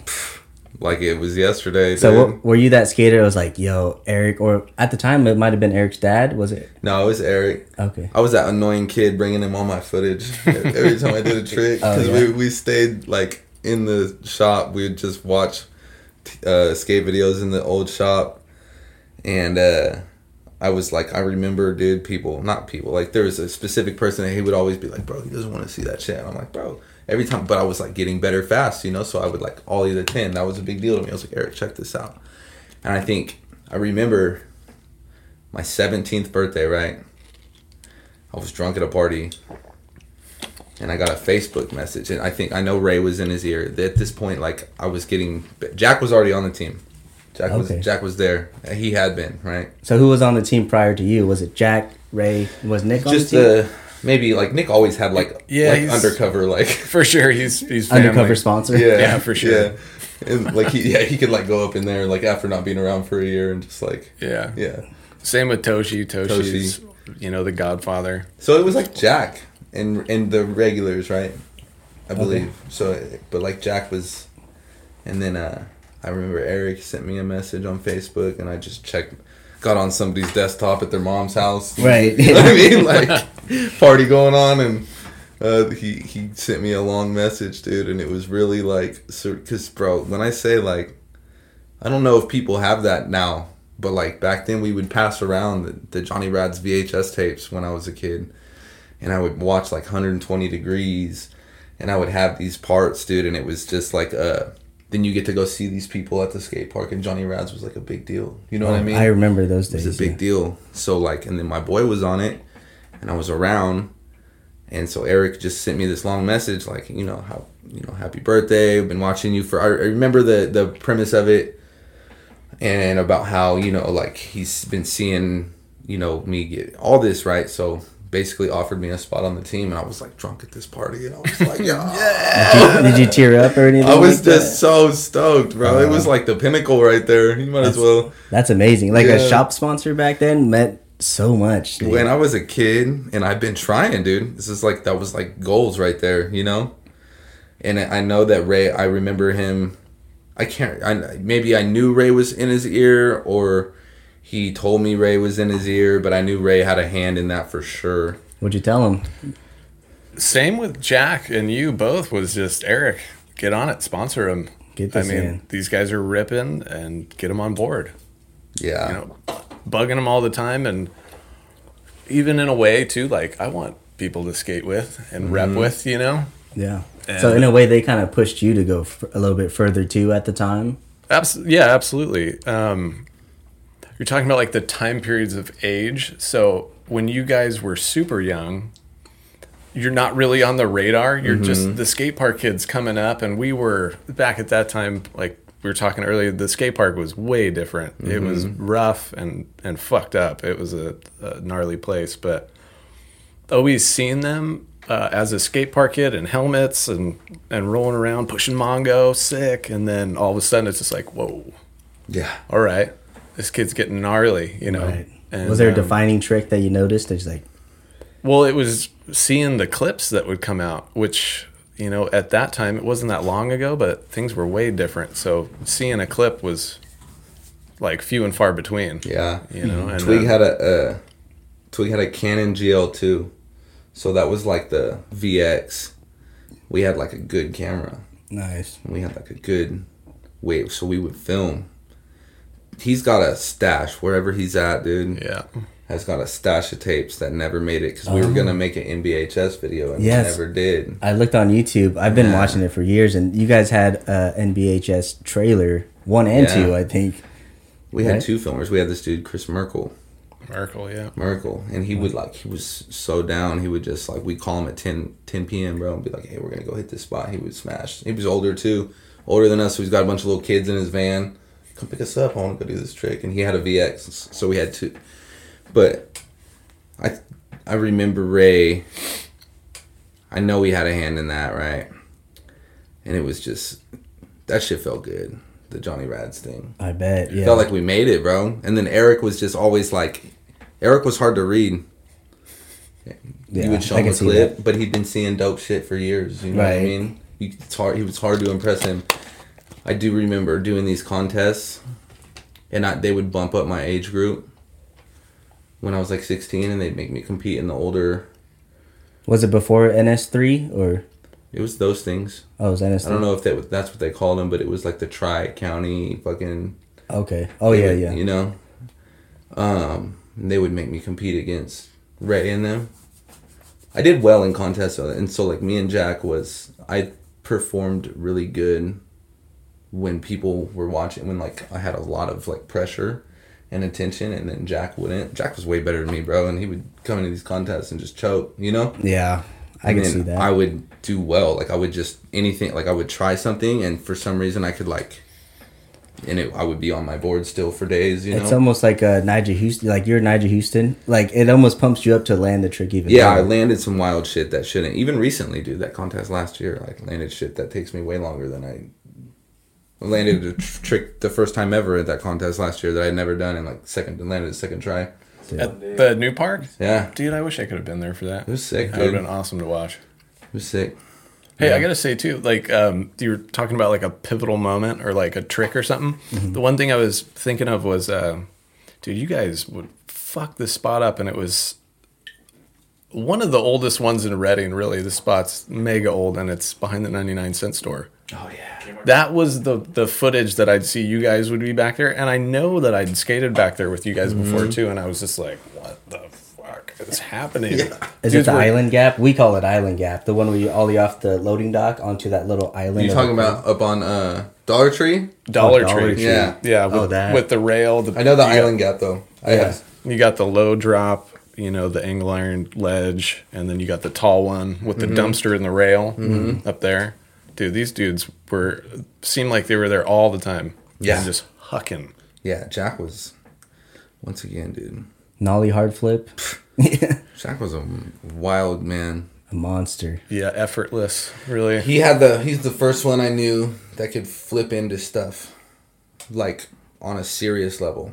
Like it was yesterday. So dude. were you that skater? I was like, "Yo, Eric," or at the time it might have been Eric's dad. Was it? No, it was Eric. Okay. I was that annoying kid bringing him all my footage <laughs> every time I did a trick Oh, because yeah. we, we stayed like in the shop. We'd just watch uh, skate videos in the old shop, and uh, I was like, I remember, dude, people, not people, like there was a specific person that he would always be like, bro, he doesn't want to see that shit. And I'm like, bro, every time, but I was like getting better fast, you know, so I would like ollie the ten. That was a big deal to me. I was like, Eric, check this out, and I think I remember my 17th birthday, right? I was drunk at a party and I got a Facebook message and I think I know Ray was in his ear. At this point like I was getting Jack was already on the team. Jack Okay. was Jack was there. He had been, right? So who was on the team prior to you? Was it Jack, Ray? Was Nick on Just the team? Maybe like Nick always had like Yeah, like undercover like <laughs> For sure, he's he's family. Undercover sponsor. yeah, Yeah, for sure. Yeah. And like he yeah, he could like go up in there like after not being around for a year and just like Yeah. yeah. Same with Toshi. Toshi's, you know, the Godfather. So it was like Jack and and the regulars, right? I believe. So, but like Jack was, and then uh, I remember Eric sent me a message on Facebook, and I just checked got on somebody's desktop at their mom's house. <laughs> Right. You know what I mean? <laughs> Like party going on and uh, he he sent me a long message, dude, and it was really like cuz bro, when I say like I don't know if people have that now, but like back then we would pass around the, the Johnny Rad's VHS tapes when I was a kid. And I would watch like 120 degrees and I would have these parts, dude, and it was just like uh then you get to go see these people at the skate park and Johnny Rad's was like a big deal. You know what oh, I mean? Oh, I remember those It days. was a big yeah. deal. So like, and then my boy was on it, and I was around, and so Eric just sent me this long message, like you know how you know happy birthday. I've been watching you for. I I remember the the premise of it, and about how you know like he's been seeing you know me get all this right. So basically offered me a spot on the team, and I was like drunk at this party, and I was like, <laughs> yeah. Did you tear up or anything? I was like that? just so stoked, bro. it was uh-huh. like the pinnacle right there. You might as well. That's amazing. Like Yeah. a shop sponsor back then meant so much. dude. when I was a kid and I've been trying, dude. This is like that was like goals right there, you know. And I know that Ray. I remember him. I can't. I maybe I knew Ray was in his ear, or he told me Ray was in his ear, but I knew Ray had a hand in that for sure. What'd you tell him? Same with Jack and you both was just Eric. Get on it, sponsor him. Get I mean, in. these guys are ripping, and get them on board. Yeah, You know, bugging them all the time, and even in a way too. Like I want people to skate with and rep Mm-hmm. with. You know, Yeah. And- so in a way, they kind of pushed you to go f- a little bit further too at the time. Abs- yeah, absolutely. Um, you're talking about like the time periods of age. So when you guys were super young, you're not really on the radar. You're Mm-hmm. just the skate park kids coming up, and we were back at that time. Like we were talking earlier, the skate park was way different. It was Mm-hmm. rough and and fucked up. It was a, a gnarly place, but always seen them uh, as a skate park kid in helmets and and rolling around pushing Mongo, sick, and then all of a sudden it's just like, whoa, yeah. all right, this kid's getting gnarly, you know. Right. And, was there a um, defining trick that you noticed? It's like, Well, it was seeing the clips that would come out, which you know at that time it wasn't that long ago, but things were way different. So seeing a clip was like few and far between. Yeah. You know, and Twig uh, had a uh, Twig had a Canon GL2, so that was like the VX. We had like a good camera. nice. We had like a good wave, so we would film. He's got a stash wherever he's at, dude. yeah. Has got a stash of tapes that never made it because we were gonna oh. make an NBHS video and Oh. Yes. never did. I looked on YouTube. I've been Yeah. watching it for years, and you guys had a NBHS trailer one and Yeah. two, I think. We had two filmers. We had this dude Chris Merkel, Merkel, yeah. Merkel, and he would like he was so down. He would just like we call him at 10, 10 p.m. bro, and be like, hey, we're gonna go hit this spot. He would smash. He was older too, older than us. So he's got a bunch of little kids in his van. Come pick us up. I want to go do this trick. And he had a VX, so we had two. But I I remember Ray. I know he had a hand in that, right? And it was just that shit felt good. The Johnny Rads thing. I bet. Yeah. Felt like we made it, bro. And then Eric was just always like, Eric was hard to read. Yeah, you would show him a clip, but he'd been seeing dope shit for years. You know what I mean? You, it's hard. He was hard to impress him. I do remember doing these contests, and I, they would bump up my age group when I was like 16, and they'd make me compete in the older. Was it before NS3 or It was those things. oh, it was NS3? I don't know if that that's what they called them, but it was like the tri county fucking. Okay. Oh yeah, would, yeah. You know, um, they would make me compete against Ray and them. I did well in contests, and so like me and Jack was I performed really good when people were watching when like I had a lot of like pressure and attention, and then Jack wouldn't. Jack was way better than me, bro, and he would come into these contests and just choke, you know. Yeah, I And can see that. I would do well. Like I would just anything. Like I would try something, and for some reason I could like, and it, I would be on my board still for days. You know. it's almost like uh, Nyjah Huston. Like you're Nyjah Huston. Like it almost pumps you up to land the trick even. yeah, I landed some wild shit that shouldn't. Even recently, dude, that contest last year, like landed shit that takes me way longer than I. I landed a tr- trick the first time ever at that contest last year that I'd never done in like second landed a second try. At the new park? Yeah, Dude, I wish I could have been there for that. it was sick, That would dude. have It been awesome to watch. It was sick. Hey, Yeah. I gotta say too, like um, you were talking about like a pivotal moment or like a trick or something. Mm-hmm. The one thing I was thinking of was, uh, dude, you guys would fuck this spot up, and it was one of the oldest ones in Redding. Really, the spot's mega old, and it's behind the ninety nine cent store. Oh yeah. That was the the footage that I'd see you guys would be back there, and I know that I'd skated back there with you guys Mm-hmm. before too, and I was just like, what the fuck is happening? Is it the were- Island Gap? We call it Island Gap. The one where you ollie off the loading dock onto that little island. You of talking about up on uh, Dollar Tree? Dollar, Oh, Dollar Tree. Tree. Yeah. yeah. With, Oh, that. with the rail. The, I know the you got- Island Gap though. I Yeah. have, You got the low drop, you know, the angle iron ledge, and then you got the tall one with the dumpster and the rail up there. Dude, these dudes were seemed like they were there all the time. Yeah. And just hucking. yeah, Jack was once again, dude. Nolly hard flip. Yeah, <laughs> Jack was a wild man. a monster. Yeah, effortless, really. He had the he's the first one I knew that could flip into stuff like on a serious level.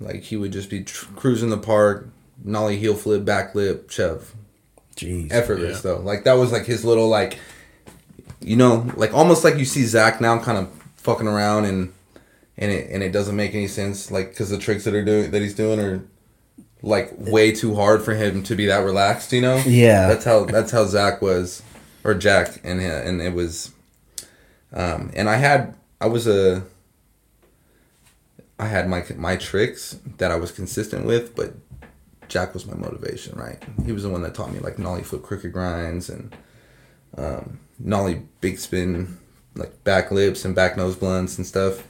Like he would just be tr- cruising the park, nollie heel flip, back lip, shove. Jeez. Effortless Yeah. though. Like that was like his little like you know, like almost like you see Zach now kind of fucking around and and it and it doesn't make any sense like cuz the tricks that are doing that he's doing are like way too hard for him to be that relaxed, you know? Yeah. That's how that's how Zach was or Jack and and it was um and I had I was a I had my my tricks that I was consistent with, but Jack was my motivation, right? He was the one that taught me like nollie flip crooked grinds and um, nollie big spin, like back lips and back nose blunts and stuff.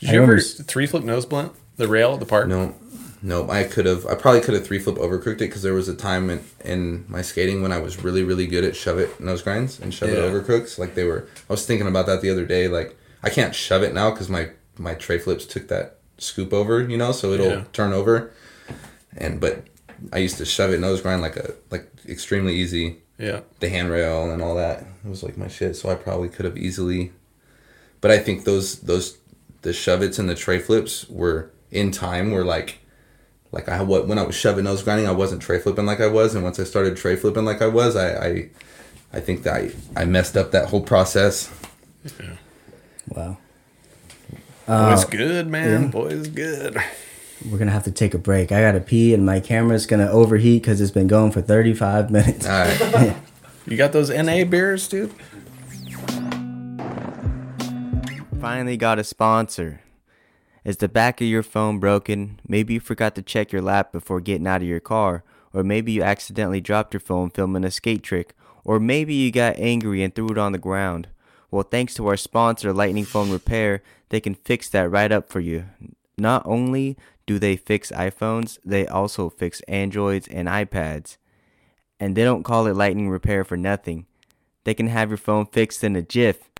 Did you ever three flip nose blunt? The rail at the park? No, no, I could have. I probably could have three flip over crooked it because there was a time in, in my skating when I was really really good at shove it nose grinds and shove it Yeah. over crooks. Like they were. I was thinking about that the other day. Like I can't shove it now because my my tre flips took that scoop over. You know, so it'll Yeah. turn over. And but I used to shove it nose grind like a like extremely easy. Yeah. the handrail and all that. It was like my shit. So I probably could have easily, but I think those those the shove its and the tre flips were in time. Were like, like I what when I was shoving nose grinding, I wasn't tre flipping like I was, and once I started tre flipping like I was, I I, I think that I I messed up that whole process. Wow. Boy's Uh, good, man. yeah. Boy's good. We're gonna have to take a break. I gotta pee, and my camera's gonna overheat because it's been going for 35 minutes. All right, <laughs> You got those NA beers, dude? Finally got a sponsor. Is the back of your phone broken? Maybe you forgot to check your lap before getting out of your car, or maybe you accidentally dropped your phone filming a skate trick, or maybe you got angry and threw it on the ground. Well, thanks to our sponsor, Lightning Phone Repair, they can fix that right up for you. Not only do they fix iPhones, they also fix Androids and iPads. And they don't call it Lightning Repair for nothing. They can have your phone fixed in a jiff.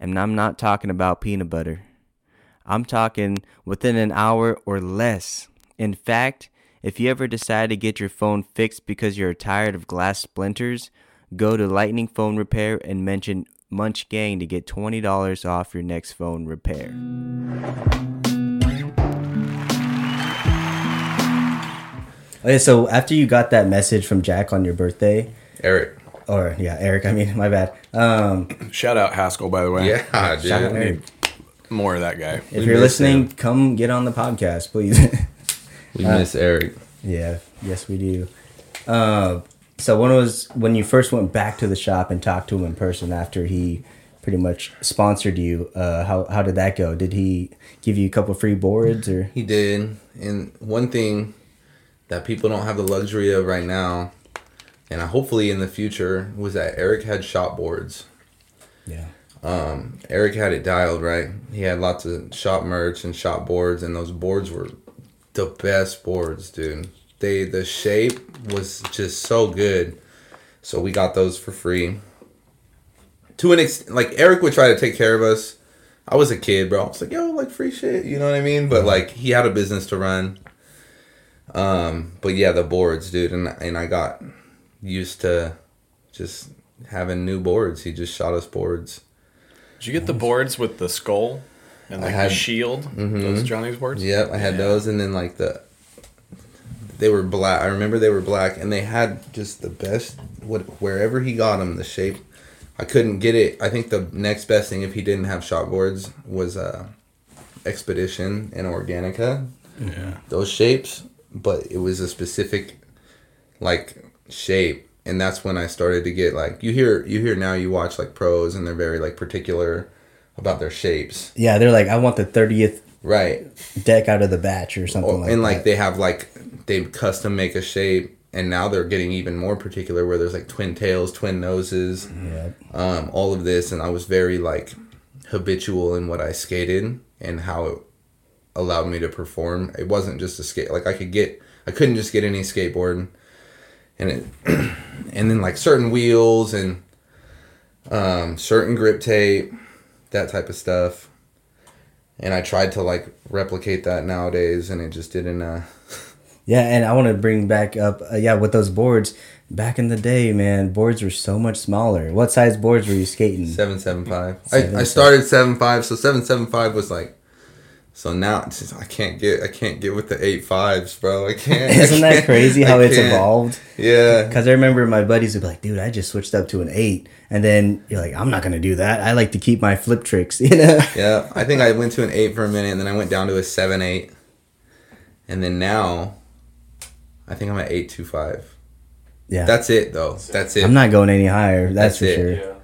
And I'm not talking about peanut butter. I'm talking within an hour or less. In fact, if you ever decide to get your phone fixed because you're tired of glass splinters, go to Lightning Phone Repair and mention Munch Gang to get $20 off your next phone repair. Okay, so after you got that message from Jack on your birthday, Eric. or yeah, Eric, I mean, <laughs> my bad. Um, Shout out Haskell, by the way. Yeah, dude. Shout out Eric. more of that guy. if We you're miss listening, him. come get on the podcast, please. <laughs> We Uh, miss Eric. yeah, yes, we do. Uh, so when was when you first went back to the shop and talked to him in person after he pretty much sponsored you? Uh, how how did that go? Did he give you a couple free boards or? He did. And one thing that people don't have the luxury of right now, and I hopefully in the future, was that Eric had shop boards. Yeah. Um, Eric had it dialed right. He had lots of shop merch and shop boards, and those boards were the best boards, dude. They the shape was just so good. So we got those for free. To an extent, like Eric would try to take care of us. I was a kid, bro. I was like, yo, like free shit, you know what I mean? But like he had a business to run. Um, but yeah, the boards, dude, and and I got used to just having new boards. He just shot us boards. Did you get the boards with the skull and I like had- the shield? Those Johnny's boards? Yep, I had Yeah. those, and then like the they were black. I remember they were black, and they had just the best. What wherever he got them, the shape. I couldn't get it. I think the next best thing if he didn't have shot boards was uh, Expedition and Organika. Yeah. those shapes, but it was a specific like shape, and that's when I started to get like you hear you hear now you watch like pros and they're very like particular about their shapes, Yeah, they're like, I want the thirtieth right? deck out of the batch or something Oh, like and that. like they have like they custom make a shape, and now they're getting even more particular where there's like twin tails, twin noses, yeah, um, all of this, and I was very like habitual in what I skated and how it allowed me to perform. It wasn't just a skate like I could get I couldn't just get any skateboard, and it <clears throat> and then like certain wheels and um, certain grip tape, that type of stuff. And I tried to like replicate that nowadays, and it just didn't. Uh, <laughs> yeah. And I want to bring back up, uh, yeah, with those boards. Back in the day, man, boards were so much smaller. What size boards were you skating? Seven seven five. Seven, I, I started seven five, so seven seven five was like. So now it's just, I can't get I can't get with the eight fives, bro. I <laughs> can't. Isn't that can't- crazy <laughs> I how it's can't. evolved? Yeah. Because I remember my buddies would be like, dude, I just switched up to an eight. And then you're like, I'm not going to do that. I like to keep my flip tricks, <laughs> you know? Yeah. I think I went to an eight for a minute, and then I went down to a seven eight, and then now, I think I'm at eight two five. Yeah. That's it though. That's it. I'm not going any higher. That's, That's for it. sure. Yeah.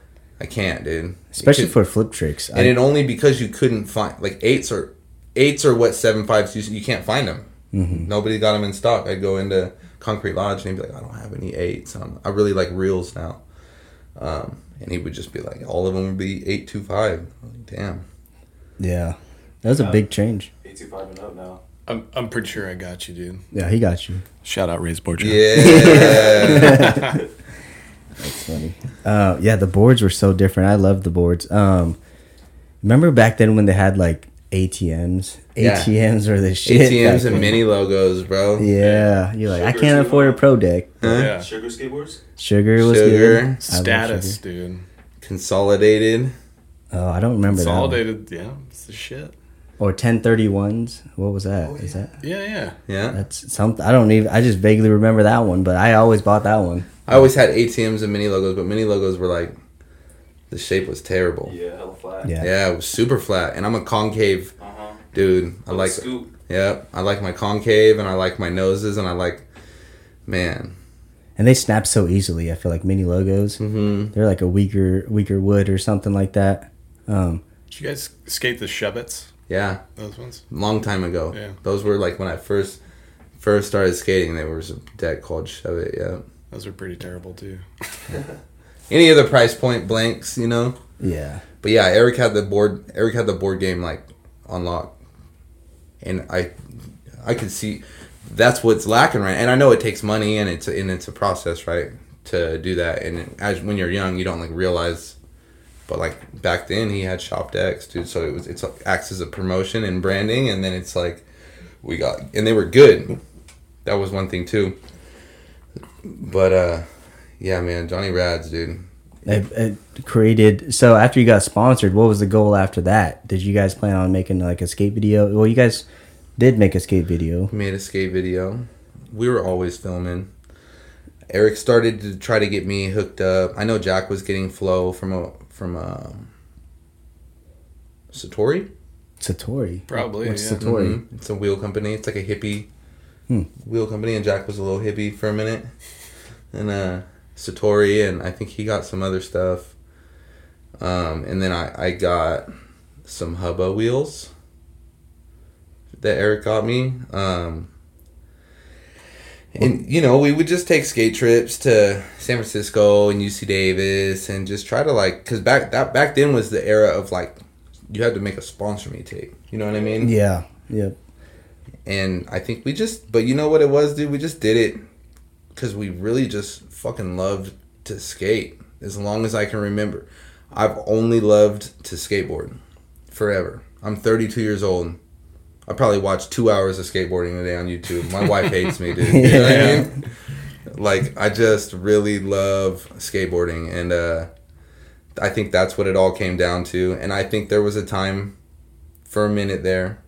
I can't, dude. Especially could- for flip tricks. and I- it only because you couldn't find like eights or eights are what seven fives you, you can't find them. Mm-hmm. Nobody got them in stock. I'd go into Concrete Lodge and he'd be like, I don't have any eights. Um, I really like reels now. Um, and he would just be like, all of them would be eight two five. Damn. yeah. That was a Yeah. big change. 825 and up now. I'm, I'm pretty sure I got you, dude. Yeah, he got you. Shout out Ray's Board Yeah. <laughs> That's funny. Uh, yeah, the boards were so different. I love the boards. Um, remember back then when they had like ATMs? Yeah. ATMs were the shit. ATMs and mini logos, bro. Yeah, you're like, I can't too, afford a pro deck. Huh? Yeah. Sugar skateboards? Sugar was Sugar. good. Status, Sugar. dude. Consolidated. Oh, I don't remember that. one. Consolidated. Yeah, it's the shit. Or 1031s. What was that? Oh, Is that? Yeah, yeah. Yeah. That's something. I don't even. I just vaguely remember that one, but I always bought that one. I always had ATMs and mini logos, but mini logos were like, the shape was terrible. Yeah, hella flat. Yeah. Yeah, it was super flat. And I'm a concave Uh huh. dude. I like scoop. yeah, I like my concave and I like my noses and I like man. And they snap so easily. I feel like mini logos. Mhm. They're like a weaker, weaker wood or something like that. Um, Did you guys skate the Shevets? Yeah, Those ones? long time ago. Yeah. Those were like when I first first started skating, there was a deck called Shove It, yeah. Those were pretty terrible too. <laughs> Any other price point blanks, you know? yeah. But yeah, Eric had the board Eric had the board game like unlocked. And I I could see that's what's lacking right and I know it takes money and it's and it's a process, right? To do that and as when you're young you don't like realize but like back then he had shop decks, dude, so it was it's acts as a promotion and branding and then it's like we got and they were good. That was one thing too. But uh yeah, man, Johnny Rads, dude. It, it created. So after you got sponsored, what was the goal after that? Did you guys plan on making like a skate video? Well, you guys did make a skate video. We made a skate video. We were always filming. Eric started to try to get me hooked up. I know Jack was getting flow from a from a Satori. Satori. Probably, What's yeah. Satori? Mhm. It's a wheel company. It's like a hippie Hmm. wheel company, and Jack was a little hippie for a minute. And uh, Satori, and I think he got some other stuff. Um, and then I I got some Hubba wheels that Eric got me. Um, and you know, we would just take skate trips to San Francisco and UC Davis, and just try to like, cause back that back then was the era of like, you had to make a sponsor me tape. You know what I mean? Yeah. Yep. And I think we just, but you know what it was, dude? We just did it because we really just fucking loved to skate as long as I can remember. I've only loved to skateboard forever. I'm 32 years old. I probably watch two hours of skateboarding a day on YouTube. My wife <laughs> hates me, dude. You know what I mean? Like, I just really love skateboarding. And uh, I think that's what it all came down to. And I think there was a time for a minute there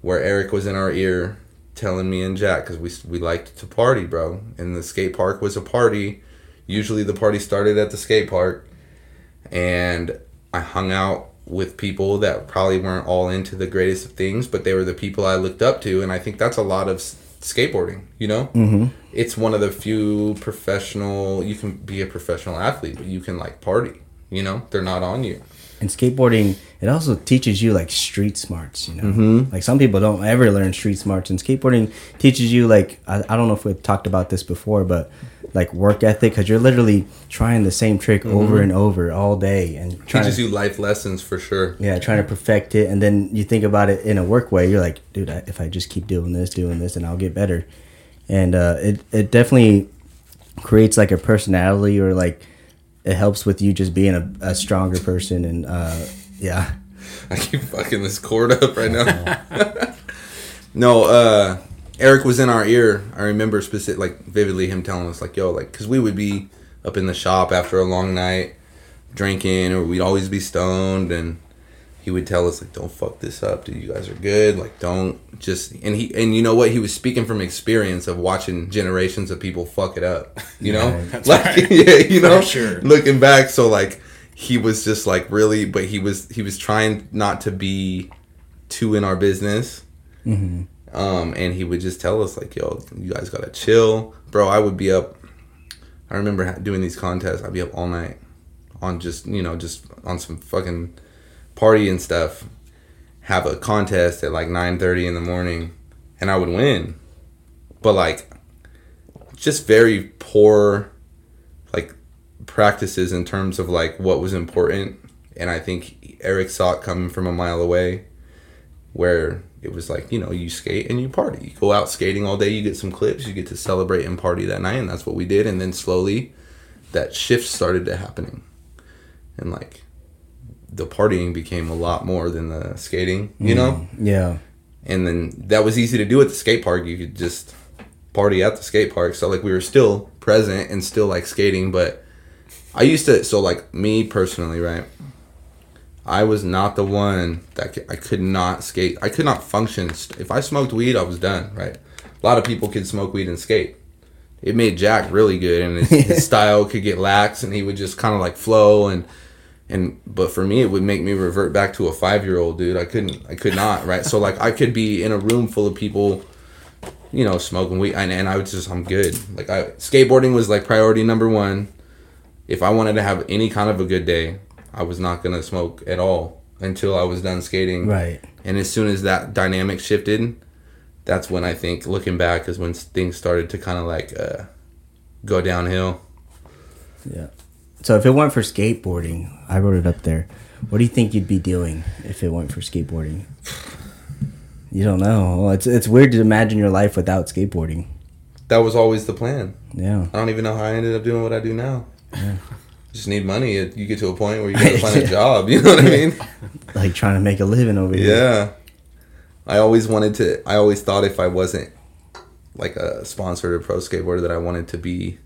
where Eric was in our ear telling me and Jack because we we liked to party, bro, and the skate park was a party. Usually, the party started at the skate park, and I hung out with people that probably weren't all into the greatest of things, but they were the people I looked up to, and I think that's a lot of skateboarding. You know, mm-hmm. it's one of the few professional. You can be a professional athlete, but you can like party. You know, they're not on you. And skateboarding, it also teaches you like street smarts, you know? Mm-hmm. Like some people don't ever learn street smarts, and skateboarding teaches you like, I, I don't know if we've talked about this before, but like work ethic, because you're literally trying the same trick over and over all day and trying Mm-hmm. Teaches to, you life lessons for sure. yeah, trying to perfect it. And then you think about it in a work way, you're like, dude, I, if I just keep doing this, doing this, and I'll get better. And uh, it, it definitely creates like a personality or like, it helps with you just being a, a stronger person and uh, yeah. I keep fucking this cord up right now. <laughs> <laughs> no, uh, Eric was in our ear. I remember specific, like vividly him telling us like, "Yo, like," because we would be up in the shop after a long night drinking, or we'd always be stoned, and he would tell us like, "Don't fuck this up, dude. You guys are good. Like, don't just." And he and you know what? He was speaking from experience of watching generations of people fuck it up. You know, <laughs> like right. <laughs> yeah, you know, For sure. looking back. So like, he was just like really, but he was he was trying not to be too in our business. Um, and he would just tell us like, "Yo, you guys gotta chill, bro." I would be up. I remember doing these contests. I'd be up all night on just you know just on some fucking party and stuff. Have a contest at like nine thirty in the morning, and I would win. But like, just very poor, like practices in terms of like what was important. And I think Eric saw it coming from a mile away, where it was like you know you skate and you party, you go out skating all day, you get some clips, you get to celebrate and party that night, and that's what we did. And then slowly, that shift started to happening, and like the partying became a lot more than the skating, you know. Mm, yeah. And then that was easy to do at the skate park. You could just party at the skate park. So like we were still present and still like skating, but I used to so like me personally, right? I was not the one that I could not skate. I could not function. If I smoked weed, I was done, right? A lot of people could smoke weed and skate. It made Jack really good, and his, his <laughs> style could get lax, and he would just kind of like flow and and but for me, it would make me revert back to a five year old dude. I couldn't, I could not, right? So like I could be in a room full of people, you know, smoking weed, and, and I would just, I'm good. Like I skateboarding was like priority number one. If I wanted to have any kind of a good day, I was not gonna smoke at all until I was done skating. Right. And as soon as that dynamic shifted, that's when I think looking back is when things started to kind of like uh, go downhill. Yeah. So if it weren't for skateboarding, I wrote it up there. What do you think you'd be doing if it weren't for skateboarding? You don't know. Well, it's it's weird to imagine your life without skateboarding. That was always the plan. Yeah. I don't even know how I ended up doing what I do now. Yeah. Just need money. You get to a point where you gotta find a <laughs> <laughs> job. You know what I mean? <laughs> Like trying to make a living over here. Yeah. I always wanted to. I always thought if I wasn't like a sponsored or pro skateboarder, that I wanted to be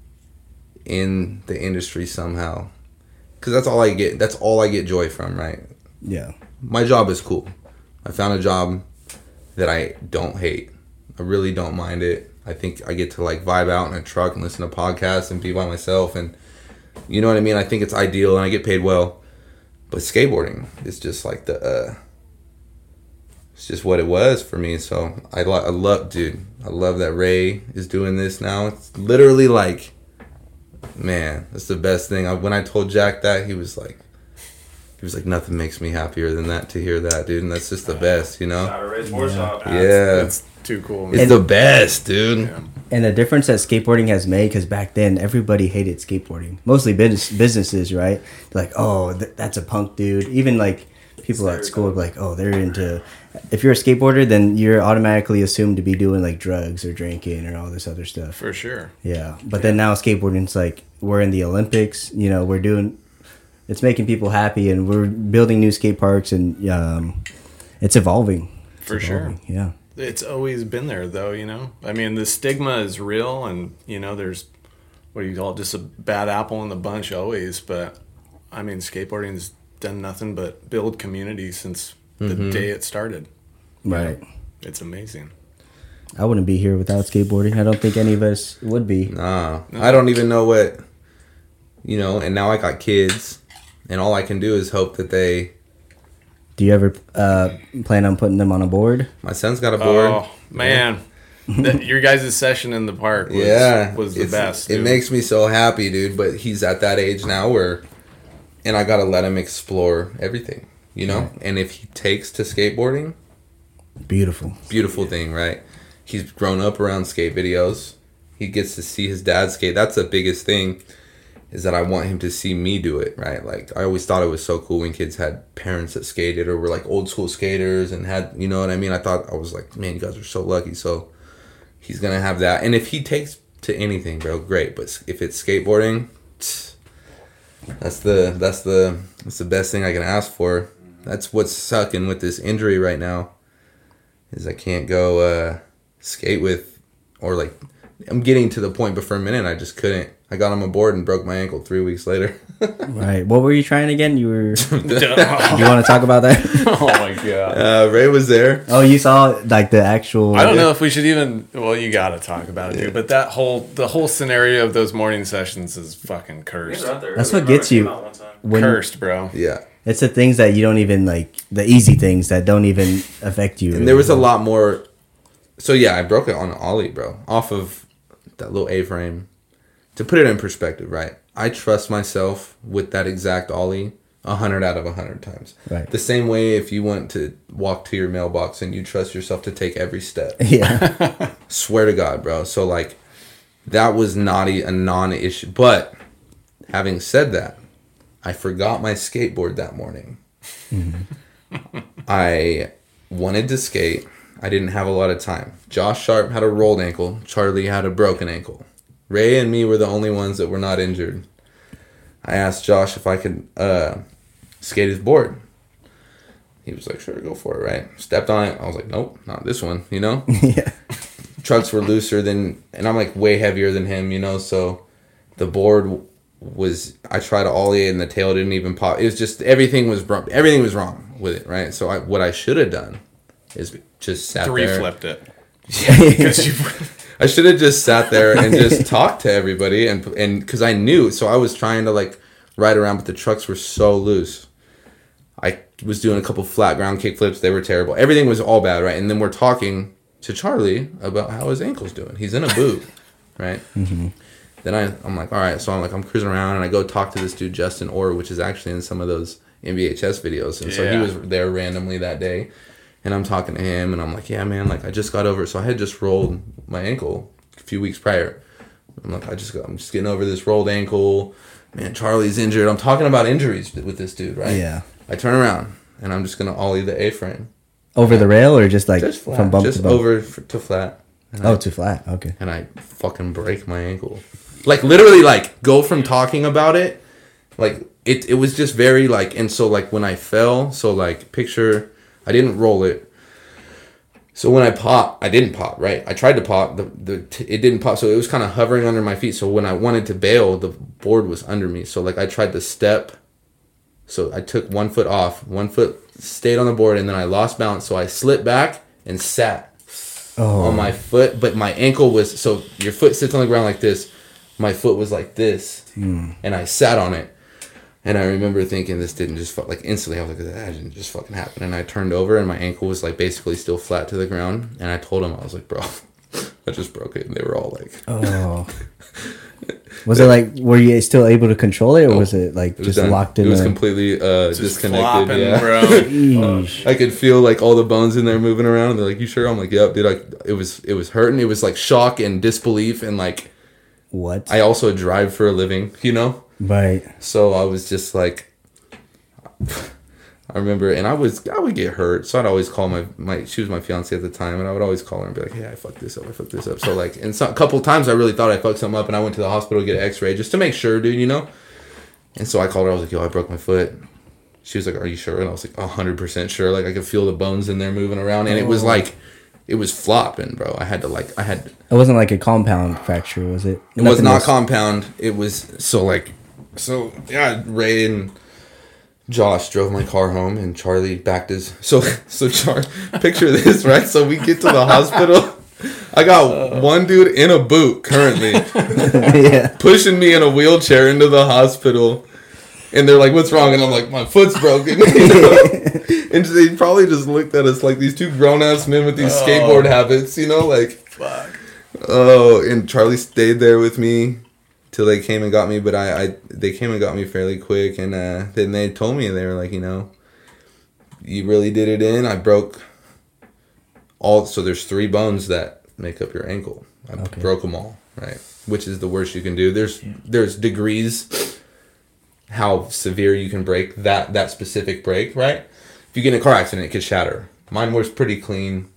in the industry somehow. Because that's all I get. That's all I get joy from. Right. Yeah. My job is cool. I found a job that I don't hate. I really don't mind it. I think I get to like vibe out in a truck and listen to podcasts and be by myself and you know what I mean? I think it's ideal and I get paid well. But skateboarding is just like the uh it's just what it was for me. So I, lo- I love dude. I love that Ray is doing this now. It's literally like man, that's the best thing. I, when I told Jack that, he was like he was like nothing makes me happier than that to hear that, dude. And that's just the best, you know? Shout out Red Sports Shop. Yeah. It's too cool. It's the best, dude. And the difference that skateboarding has made, because back then everybody hated skateboarding, mostly business businesses, right? They're like, oh, th- that's a punk dude. Even like people at school, are like, oh, they're into. If you're a skateboarder, then you're automatically assumed to be doing like drugs or drinking or all this other stuff. For sure. Yeah, but then now skateboarding's like we're in the Olympics. You know, we're doing. It's making people happy, and we're building new skate parks, and um, it's evolving. It's For sure. Yeah. It's always been there, though. You know, I mean, the stigma is real, and you know, there's what do you call it? Just a bad apple in the bunch always. But I mean, skateboarding's done nothing but build community since the day it started. Right. It's amazing. I wouldn't be here without skateboarding. I don't think any of us would be. Nah. I don't even know what you know, and now I got kids and all I can do is hope that they Do you ever uh, plan on putting them on a board? My son's got a board. Oh man, That- your guys' session in the park was, yeah, was the it's- best. It makes me so happy, dude. But he's at that age now where, and I gotta let him explore everything, you know. And if he takes to skateboarding, Beautiful. beautiful thing, right? He's grown up around skate videos. He gets to see his dad skate. That's the biggest thing, is that I want him to see me do it, right? Like I always thought it was so cool when kids had parents that skated or were like old school skaters and had, you know what I mean? I thought I was like, man, you guys are so lucky. So he's gonna have that, and if he takes to anything, bro, great. But if it's skateboarding, <tsk> that's the that's the that's the best thing I can ask for. That's what's sucking with this injury right now is I can't go uh, skate with, or like, I'm getting to the point, but for a minute I just couldn't. I got on my board and broke my ankle three weeks later. <laughs> Right. What were you trying again? You were. <laughs> <laughs> you want to talk about that? Oh my god. Uh, Ray was there. oh, you saw like the actual. I don't know if we should even. Well, you got to talk about it, dude. But that whole the whole scenario of those morning sessions is fucking cursed. guys are out there That's what gets you. came out one time. When, Cursed, bro. Yeah, It's the things that you don't even like. The easy things that don't even affect you. and there was a lot more. So yeah, I broke it on ollie, bro, off of that little A-frame. To put it in perspective, right? I trust myself with that exact ollie a hundred out of a hundred times. Right. The same way if you want to walk to your mailbox and you trust yourself to take every step. <laughs> Yeah. <laughs> Swear to God, bro. So like, that was not a, a non-issue. But having said that, I forgot my skateboard that morning. <laughs> I wanted to skate. I didn't have a lot of time. Josh Sharp had a rolled ankle. Charlie had a broken ankle. Ray and me were the only ones that were not injured. I asked Josh if I could uh, skate his board. He was like, "Sure, go for it." Right? Stepped on it. I was like, "Nope, not this one." You know <laughs> yeah. trucks were looser than and I'm like way heavier than him, you know, so the board was I tried to ollie and the tail didn't even pop. It was just everything was wrong. Everything was wrong with it, right? So I, what I should have done is just sat Three there. flipped it. <laughs> <laughs> 'Cause you- I should have just sat there and <laughs> just talked to everybody and and because I knew, so I was trying to like ride around, but the trucks were so loose. I was doing a couple flat ground kick flips. They were terrible. Everything was all bad, right? And then we're talking to Charlie about how his ankle's doing. He's in a boot, right? Mm-hmm. Then I, I'm like, all right. So I'm like, I'm cruising around and I go talk to this dude, Justin Orr, which is actually in some of those NVHS videos. And so he was there randomly that day. And I'm talking to him and I'm like, yeah, man, like I just got over it. So I had just rolled my ankle a few weeks prior. I'm like, I just got, I'm just getting over this rolled ankle. Man, Charlie's injured. I'm talking about injuries with this dude, right? Yeah. I turn around and I'm just gonna ollie the A-frame, Over the rail or just like just flat, from bump just to bump? over to flat. And oh, I- Oh, too flat. Okay. and I fucking break my ankle. Like literally, like go from talking about it, like it. It was just very like, and so like when I fell, so like picture, I didn't roll it. So when I pop, I didn't pop. Right, I tried to pop. The the t- it didn't pop. So it was kind of hovering under my feet. So when I wanted to bail, the board was under me. So like I tried to step. So I took one foot off, one foot stayed on the board, and then I lost balance. So I slipped back and sat Oh. on my foot, but my ankle was so your foot sits on the ground like this. My foot was like this, Hmm. and I sat on it. And I remember thinking this didn't just fu- like instantly. I was like, that didn't just fucking happen. And I turned over, and my ankle was like basically still flat to the ground. And I told him I was like, bro, <laughs> I just broke it. And they were all like, Oh. <laughs> Was it like were you still able to control it, or was it like it was just done. locked in? It was the- completely uh, just disconnected. flopping, yeah. bro. Eesh. <laughs> I could feel like all the bones in there moving around. And they're like, "You sure?" I'm like, "Yep, dude." Like it was, it was hurting. It was like shock and disbelief, and like What? I also drive for a living, you know. right. So I was just like, I remember, and I was I would get hurt, so I'd always call my my she was my fiance at the time, and I would always call her and be like, hey, I fucked this up, I fucked this up. So like, and so, a couple times I really thought I fucked something up, and I went to the hospital to get an X-ray just to make sure, dude, you know. And so I called her. I was like, yo, I broke my foot. She was like, are you sure? And I was like, hundred percent sure. Like I could feel the bones in there moving around, and it was oh. like. It was flopping, bro. I had to like, I had It wasn't like a compound fracture, was it? it was not compound. It was so like so yeah. Ray and Josh drove my car home, and Charlie backed his. So <laughs> so Char, picture this right. So we get to the hospital. I got one dude in a boot currently <laughs> yeah. pushing me in a wheelchair into the hospital. And they're like, "What's wrong?" And I'm like, "My foot's broken." <laughs> You know? <laughs> and they probably just looked at us like these two grown ass men with these Oh. skateboard habits, you know, like. Fuck. Oh, and Charlie stayed there with me till they came and got me. But I, I they came and got me fairly quick, and uh, then they told me they were like, you know, you really did it in. I broke all. So there's three bones that make up your ankle. I Okay. broke them all, right? Which is the worst you can do. There's there's degrees how severe you can break that that specific break, right? If you get in a car accident, it could shatter. Mine was pretty clean,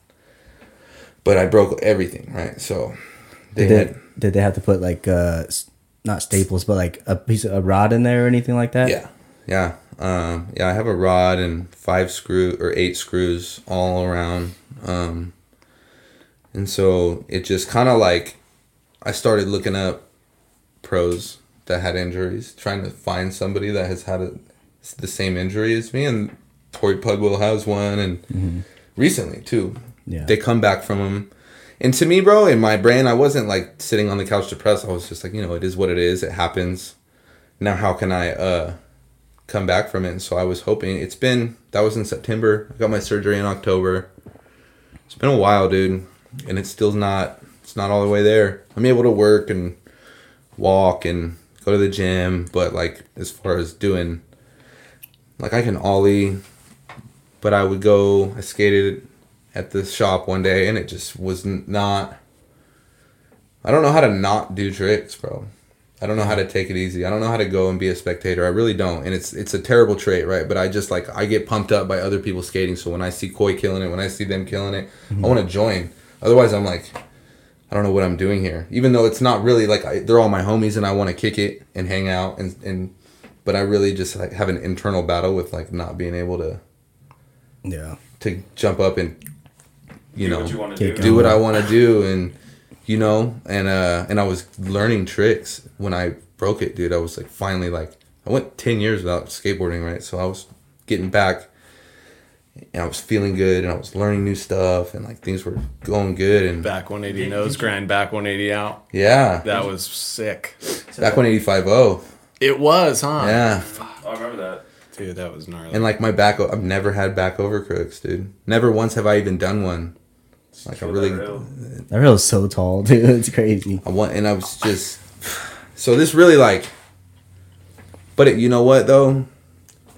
but I broke everything, right? So they Did had they, did they have to put like uh not staples but like a piece of a rod in there or anything like that? yeah, yeah, um, yeah. I have a rod and five screw or eight screws all around, um, and so it just kind of like I started looking up pros that had injuries, trying to find somebody that has had a, the same injury as me, and Torey Pudwill has one, and recently too. Yeah. They come back from them. And to me, bro, in my brain, I wasn't like sitting on the couch depressed. I was just like, you know, it is what it is. It happens. Now, how can I uh, come back from it? And so I was hoping. It's been that was in September. I got my surgery in October. It's been a while, dude, and it's still not. It's not all the way there. I'm able to work and walk and go to the gym, but like as far as doing, like I can ollie, but I would go. I skated at the shop one day and it just was not I don't know how to not do tricks, bro. I don't know how to take it easy. I don't know how to go and be a spectator. I really don't. And it's it's a terrible trait, right? But I just like I get pumped up by other people skating. So when I see Koi killing it, when I see them killing it, I mm-hmm. want to join. Otherwise, I'm like I don't know what I'm doing here. Even though it's not really like I, they're all my homies and I want to kick it and hang out and and but I really just like have an internal battle with like not being able to Yeah. to jump up and you do know what you want to Kick do. do what I want to do and you know and uh and I was learning tricks when I broke it dude I was like finally like I went 10 years without skateboarding right so I was getting back and I was feeling good and I was learning new stuff and like things were going good and Back 180 nose grind, back 180 out. yeah That was sick. back when 85 It was, huh? yeah Oh, I remember that. Dude, that was gnarly. and like my back I've never had back over crooks dude never once have I even done one like I Kill really that rail. That rail's so tall, <laughs> dude. It's crazy. I want, and I was just <sighs> so this really like. But it, you know what though,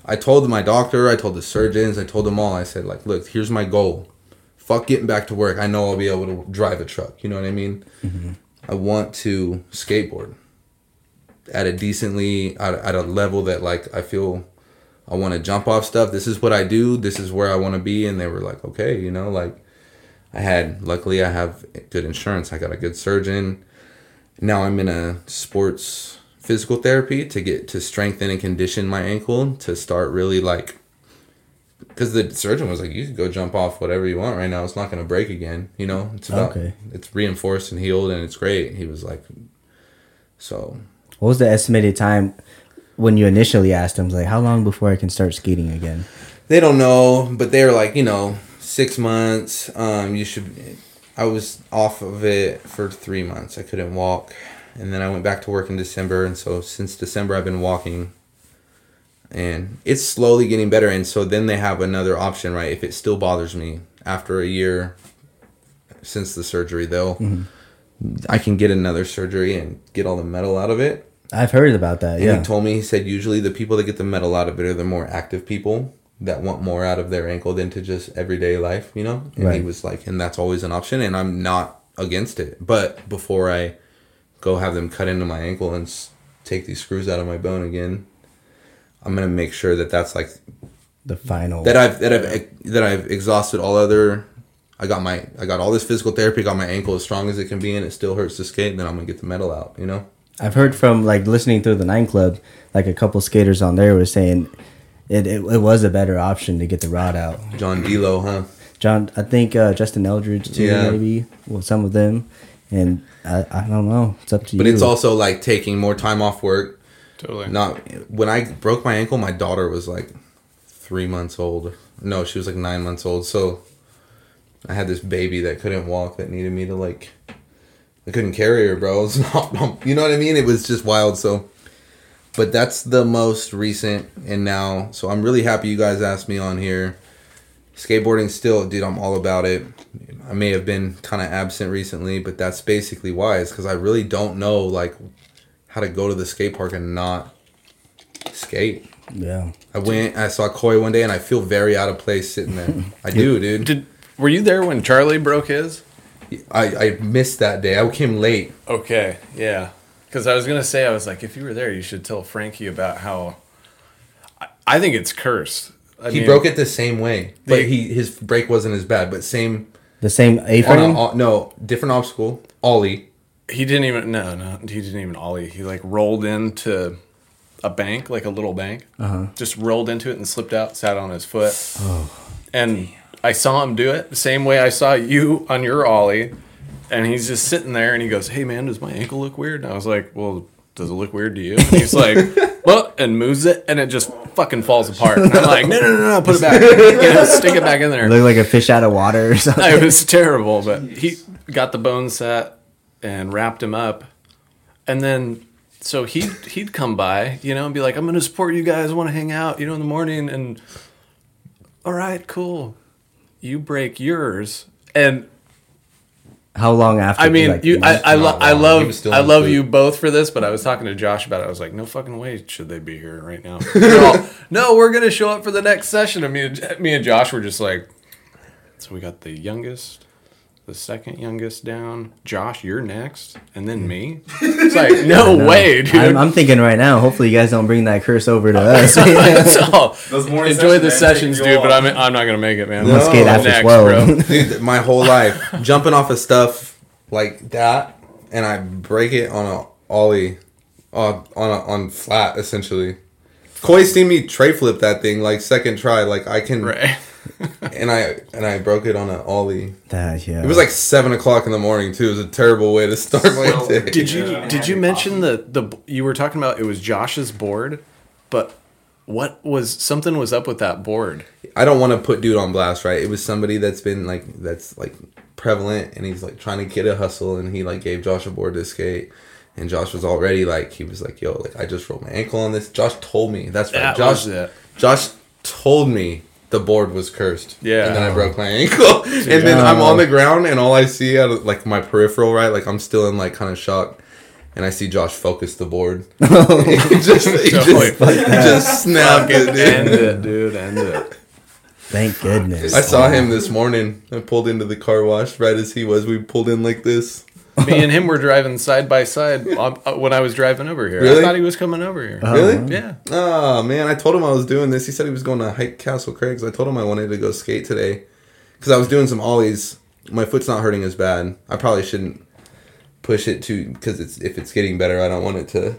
I told my doctor, I told the surgeons, I told them all. I said like, look, here's my goal. Fuck getting back to work. I know I'll be able to drive a truck. You know what I mean? Mm-hmm. I want to skateboard at a decently at, at a level that like I feel I want to jump off stuff. This is what I do. This is where I want to be. And they were like, okay, you know, like I had, luckily, I have good insurance. I got a good surgeon. Now I'm in a sports physical therapy to get to strengthen and condition my ankle to start really like, because the surgeon was like, you can go jump off whatever you want right now. It's not going to break again. You know, it's about, Okay. it's reinforced and healed and it's great. He was like, so What was the estimated time when you initially asked him? Like, how long before I can start skating again? they don't know, but they're like, you know, six months. Um, you should. I was off of it for three months. I couldn't walk, and then I went back to work in December, and so since December I've been walking, and it's slowly getting better. And so then they have another option, right? If it still bothers me after a year since the surgery, they'll. Mm-hmm. I can get another surgery and get all the metal out of it. I've heard about that. And Yeah. he told me, he said, usually the people that get the metal out of it are the more active people that want more out of their ankle than to just everyday life, you know? And he was like, and that's always an option. And I'm not against it. But before I go have them cut into my ankle and s- take these screws out of my bone again, I'm going to make sure that that's like, the final. that I've, that I've, that I've exhausted all other, I got my, I got all this physical therapy, got my ankle as strong as it can be, and it still hurts to skate. Then I'm going to get the metal out, you know? I've heard from like listening through the Nine Club, like a couple skaters on there were saying it, it, it was a better option to get the rod out. John Delo, huh? John, I think uh, Justin Eldridge too, Yeah. maybe. Well, some of them, and I, I don't know. It's up to But you. But it's also like taking more time off work. totally. Not when I broke my ankle, my daughter was like three months old. No, she was like nine months old. So I had this baby that couldn't walk that needed me to like. I couldn't carry her, bro. <laughs> It's not, you know what I mean? It was just wild. So but that's the most recent and now so i'm really happy you guys asked me on here skateboarding still dude i'm all about it i may have been kind of absent recently but that's basically why is because i really don't know like how to go to the skate park and not skate Yeah. i went i saw koi one day and i feel very out of place sitting there i <laughs> do dude Did were you there when Charlie broke his? I, I missed that day i came late Okay, yeah. Because I was gonna say, I was like, if you were there, you should tell Frankie about how. I, I think it's cursed. I he mean, broke it the same way but The- he his break wasn't as bad but same The same A-frame. no different obstacle ollie He didn't even no no he didn't even ollie. He like rolled into a bank, like a little bank. Uh-huh. Just rolled into it and slipped out, sat on his foot. Oh, and I saw him do it the same way I saw you on your ollie. And he's just sitting there, and he goes, "Hey man, does my ankle look weird?" And I was like, "Well, does it look weird to you?" And he's like, <laughs> "Well," and moves it, and it just fucking falls apart. And I'm like, <laughs> "No, no, no, no, put it back, <laughs> you know, stick it back in there." Look like a fish out of water or something. <laughs> it was terrible, but he got the bone set and wrapped him up, and then so he he'd come by, you know, and be like, "I'm going to support you guys. I want to hang out, you know, in the morning." And all right, cool. You break yours, and How long after? I mean, like, you, I, I, lo- not I love, still I love foot. you both for this, but I was talking to Josh about it. I was like, no fucking way should they be here right now. <laughs> All, no, we're gonna show up for the next session. And me, and me and Josh were just like, so we got the youngest, the second youngest down. Josh, you're next, and then me. <laughs> It's like, no way, dude. I'm, I'm thinking right now. Hopefully, you guys don't bring that curse over to us. <laughs> It's all- Those enjoy the sessions, man, sessions, dude, but. I'm, I'm not gonna make it, man. I'm gonna skate after Next, twelve. bro. <laughs> dude my whole life jumping off of stuff like that and i break it on a ollie uh, on a, on flat essentially koi seen me tre flip that thing like second try like i can Right. And i and i broke it on an ollie That, yeah. it was like seven o'clock in the morning too it was a terrible way to start my day Did you Yeah. did you mention the the you were talking about it was Josh's board, but what was something was up with that board? I don't want to put dude on blast, right? It was somebody that's been like that's like prevalent, and he's like trying to get a hustle, and he like gave Josh a board to skate, and Josh was already like he was like, "Yo, like I just rolled my ankle on this." Josh told me that's right. That Josh, was it. Josh told me the board was cursed. Yeah. and then I broke my ankle, <laughs> and then I'm on the ground, and all I see out of like my peripheral, right? Like I'm still in like kind of shock. And I see Josh focus the board. <laughs> <laughs> he just, he just, he just snapped it, dude. End it, dude. End it. Thank goodness. I saw him this morning. I pulled into the car wash right as he was. We pulled in like this. <laughs> Me and him were driving side by side um, uh, when I was driving over here. Really? I thought he was coming over here. Really? Yeah. Oh man, I told him I was doing this. He said he was going to hike Castle Crags. I told him I wanted to go skate today because I was doing some ollies. My foot's not hurting as bad. I probably shouldn't push it too because it's if it's getting better. I don't want it to.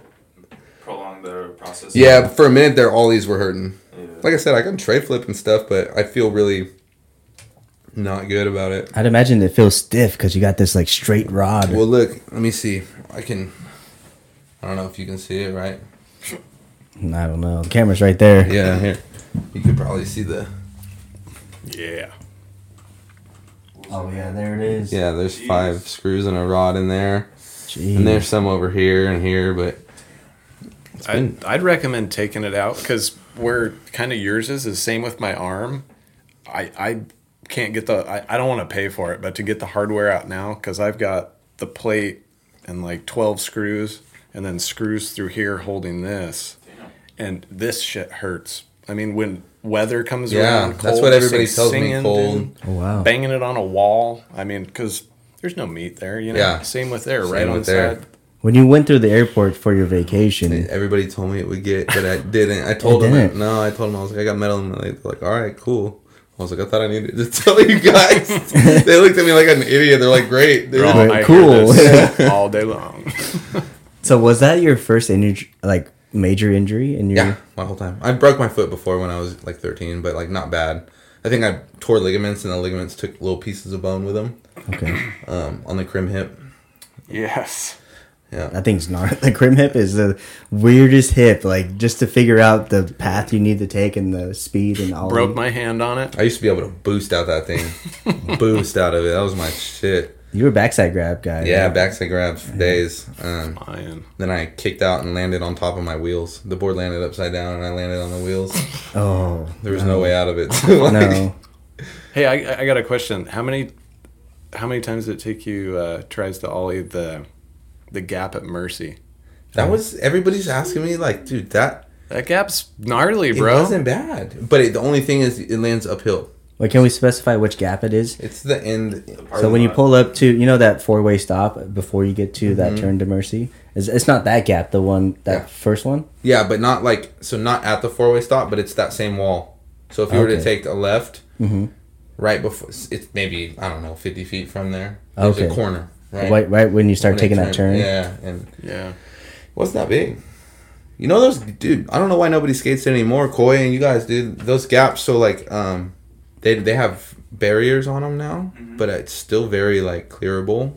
prolong the process. Yeah, for a minute there, ollies were hurting. Yeah. Like I said, I can tre flip and stuff, but I feel really not good about it. I'd imagine it feels stiff because you got this like straight rod. Well, look, let me see. I can. I don't know if you can see it, right? I don't know. The camera's right there. Yeah, here. You could probably see the. Yeah. Oh yeah, there it is. Yeah, there's five screws and a rod in there, Jeez. and there's some over here and here, but I'd, I'd recommend taking it out because where kind of yours is is same with my arm. I I can't get the I, I don't want to pay for it, but to get the hardware out now because I've got the plate and like twelve screws and then screws through here holding this, and this shit hurts. I mean, when weather comes Yeah, around, that's what everybody tells me, cold. Oh, wow. banging it on a wall. I mean, because there's no meat there, you know. Yeah. Same with there, Same right on with there. side. When you went through the airport for your vacation, everybody told me it would get, but I didn't. I told It them, didn't. no, I told them I was like, I got metal in my leg. They're like, all right, cool. I was like, I thought I needed to <laughs> tell you guys. <laughs> they looked at me like an idiot. They're like, great. They Bro, were- Right, I hear cool. <laughs> all day long. so was that your first injury, like major injury in your? Yeah, my whole time. I broke my foot before when I was like 13, but like not bad. I think I tore ligaments, and the ligaments took little pieces of bone with them Okay, um, on the crim hip. yes. Yeah, that thing's not. <laughs> The crim hip is the weirdest hip. Like just to figure out the path you need to take and the speed and all. Broke my hand on it. I used to be able to boost out that thing, <laughs> boost out of it. That was my shit. You were a backside grab guy. Yeah, right? backside grab for days. Um, then I kicked out and landed on top of my wheels. The board landed upside down, and I landed on the wheels. <laughs> Oh, There was no way out of it. So, like, no. Hey, I, I got a question. How many how many times did it take you uh, tries to ollie the the gap at Mercy? That was everybody's asking me like, dude, that That gap's gnarly, bro. it wasn't bad. But it, the only thing is, it lands uphill. Wait, can we specify which gap it is? It's the end. So when you pull up to, you know, that four way stop before you get to that turn to Mercy, it's, it's not that gap. The one that Yeah. first one. Yeah, but not like so not at the four way stop, but it's that same wall. So if you were to take a left, Mm-hmm. right before it's maybe I don't know fifty feet from there. There's Okay. a corner, right? Right, right when you start When it taking that turn. Yeah, and yeah. it wasn't that big. You know those dude. I don't know why nobody skates it anymore. Koi and you guys, dude. Those gaps. So like, um, they they have barriers on them now, but it's still very like clearable.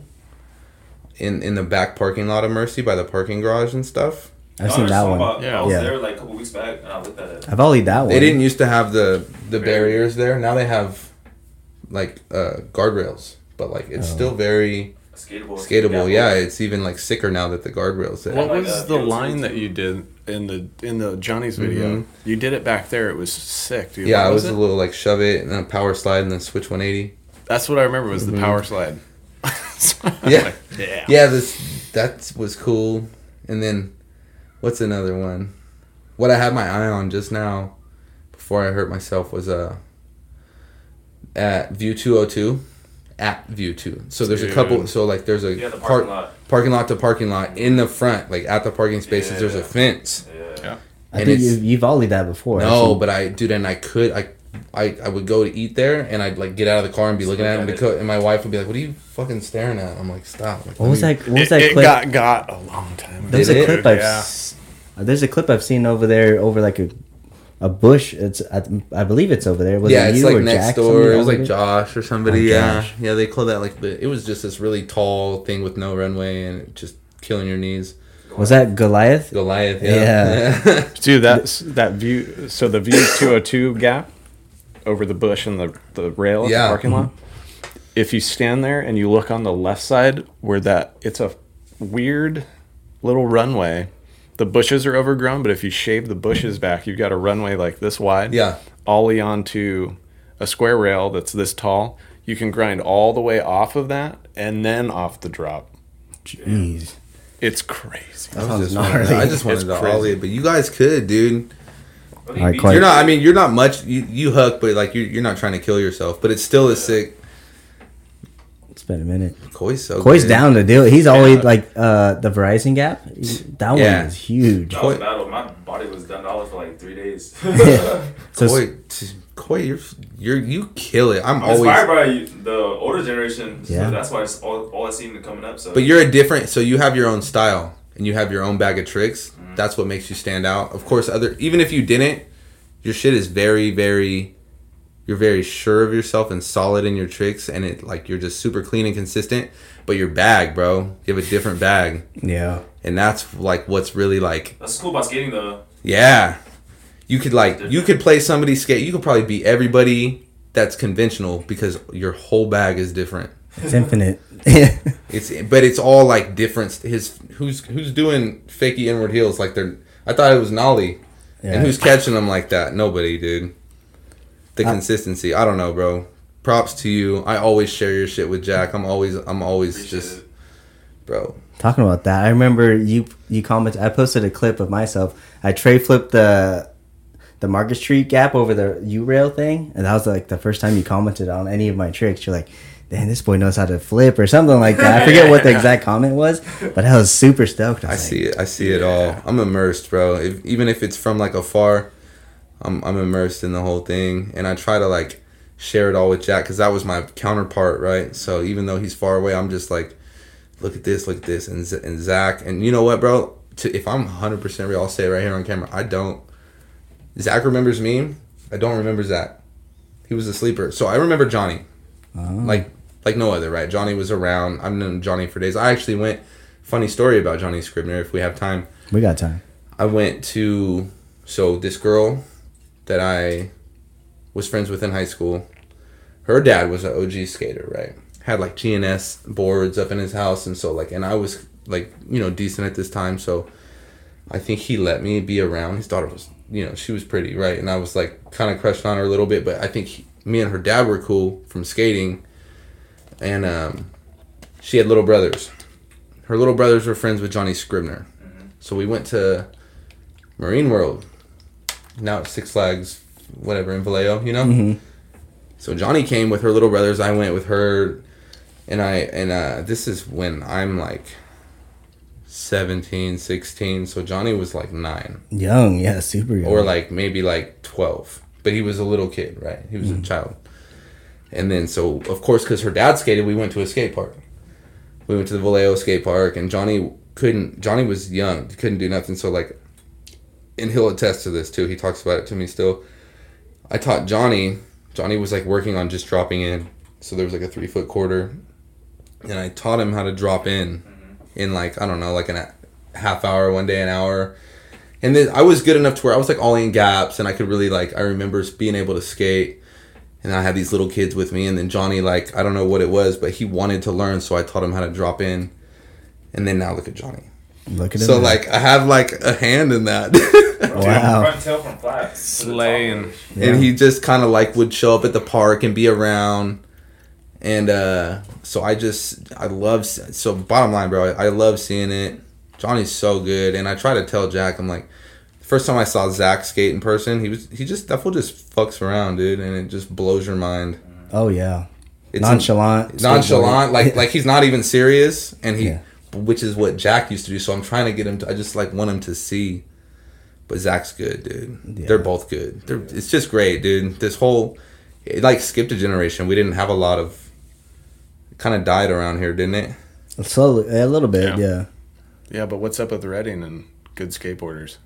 In in the back parking lot of Mercy by the parking garage and stuff. I've seen that one. About, Yeah. I was Yeah. there like a couple weeks back and I looked at it. I've only that one. They didn't used to have the the barriers there. Now they have like uh guardrails, but like it's Oh. still very Skatable. skatable. Yeah, it's even like sicker now that the guardrails there. What like was that. the Yeah, line that you did in the in the Johnny's video? Mhm. You did it back there. It was sick, dude. yeah, What it was it? a little like shove it and then power slide and then switch 180. That's what I remember was the Mhm. power slide. So <laughs> Yeah. like, yeah. Yeah, this that was cool. And then what's another one? What I had my eye on just now before I hurt myself was uh at View 202 at View too. So there's a couple so like there's a Yeah, the park parking lot. parking lot to parking lot in the front like at the parking spaces there's a fence. Yeah. I and think it's- you, you've volleyed that before. I've No, seen- but I dude and I could I I, I would go to eat there and I'd like get out of the car and be looking at him at it. because and my wife would be like, "What are you fucking staring at?" I'm like, "Stop." Like, what was that? What was that it clip? got got a long time ago. There's a clip I've. Yeah. uh, There's a clip I've seen over there, over like a, a bush. It's I, I believe it's over there. Was yeah, it it's you like or next Jack? door. It was like over? Josh or oh, somebody. Oh, yeah, Josh. yeah. They call that like the. It was just this really tall thing with no runway and just killing your knees. Was that Goliath? Goliath. Yeah. Yeah. <laughs> Dude, that's that view. So the view 202 gap over the bush and the the rail of Yeah. the parking lot. Mm-hmm. If you stand there and you look on the left side where that it's a weird little runway. The bushes are overgrown, but if you shave the bushes back, you've got a runway like this wide. yeah. ollie onto a square rail that's this tall. You can grind all the way off of that and then off the drop. Jeez. It's crazy. I, was just wanted, gnarly. I just wanted It's to crazy. ollie it, but you guys could, dude. But he Alright, beat Clark. You're not. I mean, you're not much. You you hook, but like you're, you're not trying to kill yourself. But it's still a sick. It's been a minute. Koi's so. Koi's good. down to do it. He's always like uh the Verizon gap. That one is huge. That was battle. My body was done dollar for like three days. <laughs> So Koi, t- Koi, you're you're you kill it. I'm I'm inspired by the older generation. So Yeah. that's why it's all, all I seen coming up. So But you're a different. So you have your own style and you have your own bag of tricks. That's what makes you stand out. Of course, other even if you didn't, your shit is very very. You're very sure of yourself and solid in your tricks, and it like you're just super clean and consistent. But your bag, bro, you have a different bag, yeah. and that's like what's really like that's cool about skating though. Yeah. You could like you could play somebody skate. You could probably beat everybody that's conventional because your whole bag is different. It's infinite. <laughs> It's but it's all like different. His who's who's doing fakey inward heels like they're. I thought it was Nollie, Yeah. and who's catching them like that? Nobody, dude. The I- consistency. I don't know, bro. Props to you. I always share your shit with Jack. I'm always I'm always just it. bro. Talking about that, I remember you you commented. I posted a clip of myself. I tre flipped the the Market Street gap over the U rail thing, and that was like the first time you commented on any of my tricks. You're like, "Damn, this boy knows how to flip" or something like that. I forget what the exact comment was, but I was super stoked. I was see like, it. I see it all. I'm immersed, bro. If, even if it's from like afar, I'm I'm immersed in the whole thing, and I try to like share it all with Jack because that was my counterpart, right? So even though he's far away, I'm just like, look at this, look at this, and Z- and Zach, and you know what, bro? To, if I'm 100 percent real, I'll say it right here on camera. I don't. Zach remembers me. I don't remember Zach. He was a sleeper. So I remember Johnny Oh. like like no other, right? Johnny was around. I've known Johnny for days. I actually went. Funny story about Johnny Scribner. If we have time, we got time. I went to so this girl that I was friends with in high school. Her dad was an OG skater, right? had like GNS boards up in his house, and so like, and I was like, you know, decent at this time, so I think he let me be around. His daughter was, you know, she was pretty, right? And I was like, kind of crushed on her a little bit, but I think he, me and her dad were cool from skating, and um, she had little brothers. Her little brothers were friends with Johnny Scribner, so we went to Marine World. Now it's Six Flags, whatever in Vallejo, you know. Mhm. So Johnny came with her little brothers. I went with her, and I and uh, this is when I'm like 17, 16. So Johnny was like nine Young, yeah, super young. or like maybe like 12 but he was a little kid right he was a child and then so of course because her dad skated we went to a skate park we went to the vallejo skate park and johnny couldn't johnny was young couldn't do nothing so like and he'll attest to this too. He talks about it to me still. I taught johnny. Johnny was like working on just dropping in. So there was like a three foot quarter. And i taught him how to drop in mm-hmm. in like i don't know like an a half hour one day an hour. And then I was good enough to where I was like all in gaps, and I could really like. I remember being able to skate, and I had these little kids with me, and then Johnny like I don't know what it was, but he wanted to learn, so I taught him how to drop in, and then now look at Johnny. Look at. So now. like I have like a hand in that, <laughs> Wow. Front tail from flat. to the top Slaying. of it. and he just kind of like would show up at the park and be around, and uh so I just I love so bottom line, bro, I, I love seeing it. Johnny's so good, and I try to tell Jack, I'm like, first time I saw Zach skate in person, he was he just that fool just fucks around, dude, and it just blows your mind. oh yeah. It's Nonchalant. nonchalant, skateboarding. like <laughs> like he's not even serious, and he, Yeah. Which is what Jack used to do. So I'm trying to get him to. I just like want him to see, but Zach's good, dude. Yeah. They're both good. They're, it's just great, dude. This whole, it like skipped a generation. We didn't have a lot of. Kind of died around here, didn't it? slowly a little bit, Yeah. yeah. Yeah, but what's up with Redding and good skateboarders?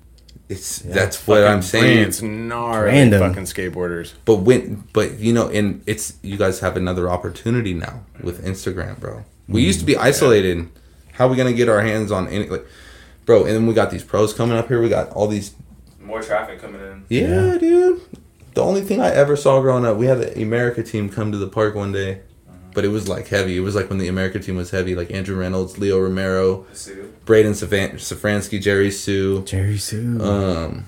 It's that's what Fucking I'm saying. It's gnarly Random. fucking skateboarders. But when, but you know, and it's you guys have another opportunity now with Instagram, bro. We used to be mm. isolated. How are we gonna get our hands on any like, bro? And then we got these pros coming up here. We got all these. More traffic coming in. Yeah, dude. The only thing I ever saw growing up, we had the Emerica team come to the park one day, but it was like heavy. It was like when the Emerica team was heavy, like Andrew Reynolds, Leo Romero, The suit. Braydon Safran- Szafranski, Jerry Hsu. Jerry Hsu. Um,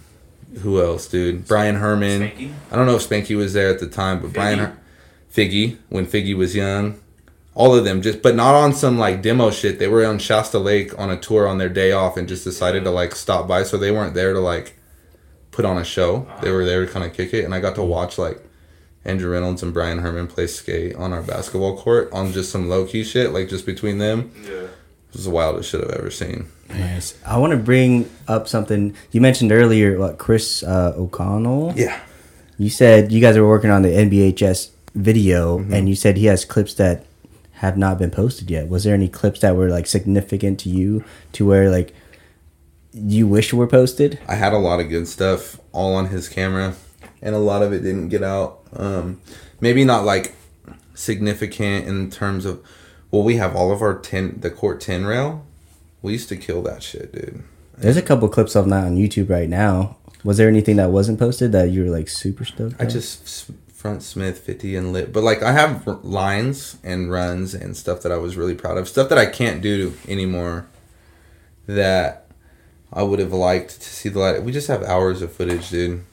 who else, dude? Brian Herman. Spanky. I don't know if Spanky was there at the time, but Brian Her- Figgy when Figgy was young. All of them just, but not on some like demo shit. They were on Shasta Lake on a tour on their day off and just decided to like stop by. So they weren't there to like put on a show. They were there to kind of kick it, and I got to watch like Andrew Reynolds and Brian Herman play skate on our basketball court on just some low key shit, like just between them. Yeah. It was the wildest shit I've ever seen. Nice. I want to bring up something you mentioned earlier. What Chris uh, O'Connell? Yeah. You said you guys were working on the NBHS video, Mm-hmm. and you said he has clips that have not been posted yet. Was there any clips that were like significant to you, to where like you wish were posted? I had a lot of good stuff all on his camera, and a lot of it didn't get out. Um, maybe not like significant in terms of. Well, we have all of our ten, the court ten rail. We used to kill that shit, dude. There's a couple clips of that on YouTube right now. Was there anything that wasn't posted that you were like super stoked? I on? just front Smith fifty and lit, but like I have r- lines and runs and stuff that I was really proud of. Stuff that I can't do anymore. That I would have liked to see the light. We just have hours of footage, dude.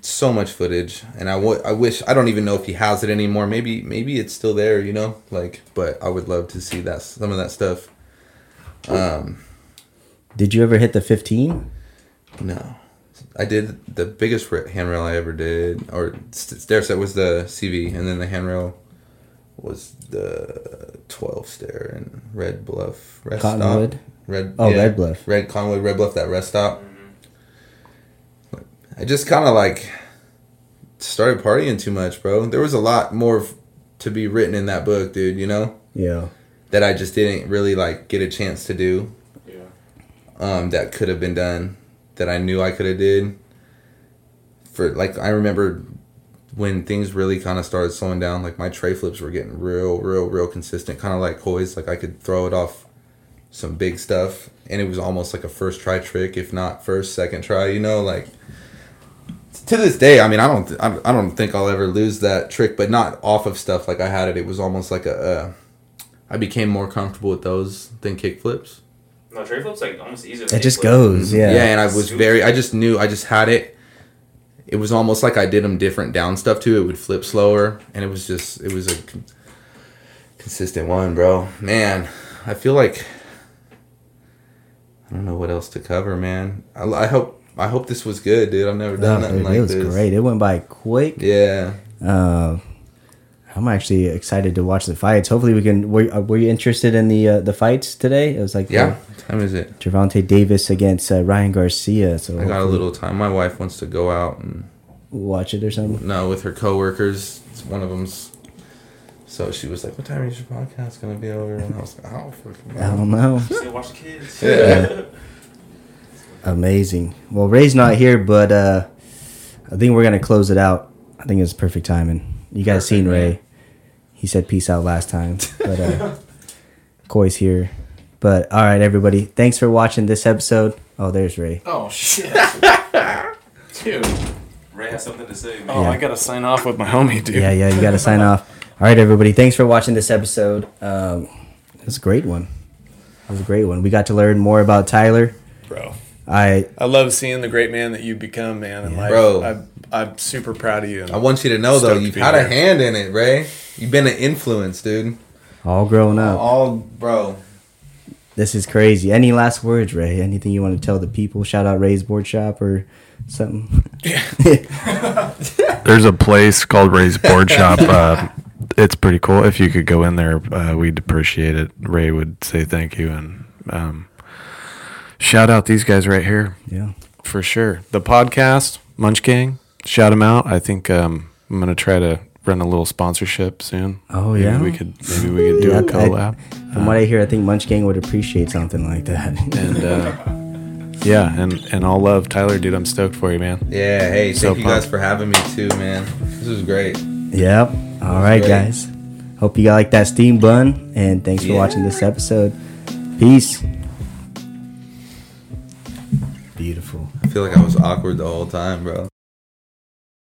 So much footage, and I wa- I wish I don't even know if he has it anymore. Maybe maybe it's still there, you know. Like, but I would love to see that some of that stuff. Um, Did you ever hit the 15? no, I did the biggest handrail I ever did, or st- stair set was the CV, and then the handrail was the twelve stair and Red Bluff rest Cottonwood? stop. Red Oh, Red Bluff. Red Conwood Red Bluff that rest stop. I just kind of like started partying too much, bro. There was a lot more to be written in that book, dude. You know Yeah. that I just didn't really like get a chance to do Yeah. um, that could have been done that I knew I could have did. For like, I remember when things really kind of started slowing down. Like my tre flips were getting real, real, real consistent. Kind of like Hoy's. Like I could throw it off some big stuff, and it was almost like a first try trick, if not first, second try. You know, like to this day, I mean, I don't, I I don't think I'll ever lose that trick, but not off of stuff like I had it. It was almost like a, uh, I became more comfortable with those than kick flips. No, tre flips like almost easier. It just goes. Yeah. Yeah, and I was Super very, I just knew, I just had it. It was almost like I did them different down stuff too. It would flip slower, and it was just, it was a con- consistent one, bro. Man, I feel like I don't know what else to cover, man. I, I hope, I hope this was good, dude. I've never done No, nothing dude, like it was this. great. It went by quick. Yeah. Uh, I'm actually excited to watch the fights. Hopefully, we can. Were, uh, were you interested in the uh, the fights today? It was like Yeah. What time is it? Gervonta Davis against uh, Ryan Garcia. So I got a little time. My wife wants to go out and watch it or something. no with her coworkers. It's one of them's. So she was like, "What time is your podcast gonna be over?" And I was like, "Oh, fucking I don't know. <laughs> Still watch the kids. Yeah. <laughs> Amazing. Well, Ray's not here, but uh, I think we're gonna close it out. I think it's perfect timing. You guys Perfect, seen man. Ray? He said peace out last time, but uh, <laughs> Koi's here. But all right, everybody, thanks for watching this episode. Oh, there's Ray. Oh shit, <laughs> dude. Ray has something to say. Man. Oh, Yeah. I gotta sign off with my homie, dude. Yeah, yeah, you got to sign off. <laughs> All right, everybody, thanks for watching this episode. Um, it was a great one. It was a great one. We got to learn more about Tyler. bro. I I love seeing the great man that you become, man. And like, Bro. I'm, I'm super proud of you. I want you to know though, you've be had a hand in it, Ray. You've been an influence, dude. all growing up. All, bro. This is crazy. Any last words, Ray? Anything you want to tell the people? Shout out Ray's Board Shop or something. <laughs> There's a place called Ray's Board Shop. Uh, it's pretty cool. If you could go in there, uh, we'd appreciate it. Ray would say thank you and um, shout out these guys right here yeah. for sure. The podcast, Munch Gang, shout them out. I think um, I'm gonna try to run a little sponsorship soon. Oh, Maybe yeah? we could maybe we could do Yeah, a I- collab. From what I hear, I think Munch Gang would appreciate something like that. and uh, yeah, and and all love, Tyler, dude. I'm stoked for you, man. Yeah. Hey, thank So you guys for having me too, man. This was great. yep. All right, great. guys. Hope you like that steam bun, and thanks for watching this episode. Peace. Beautiful. I feel like I was awkward the whole time, bro.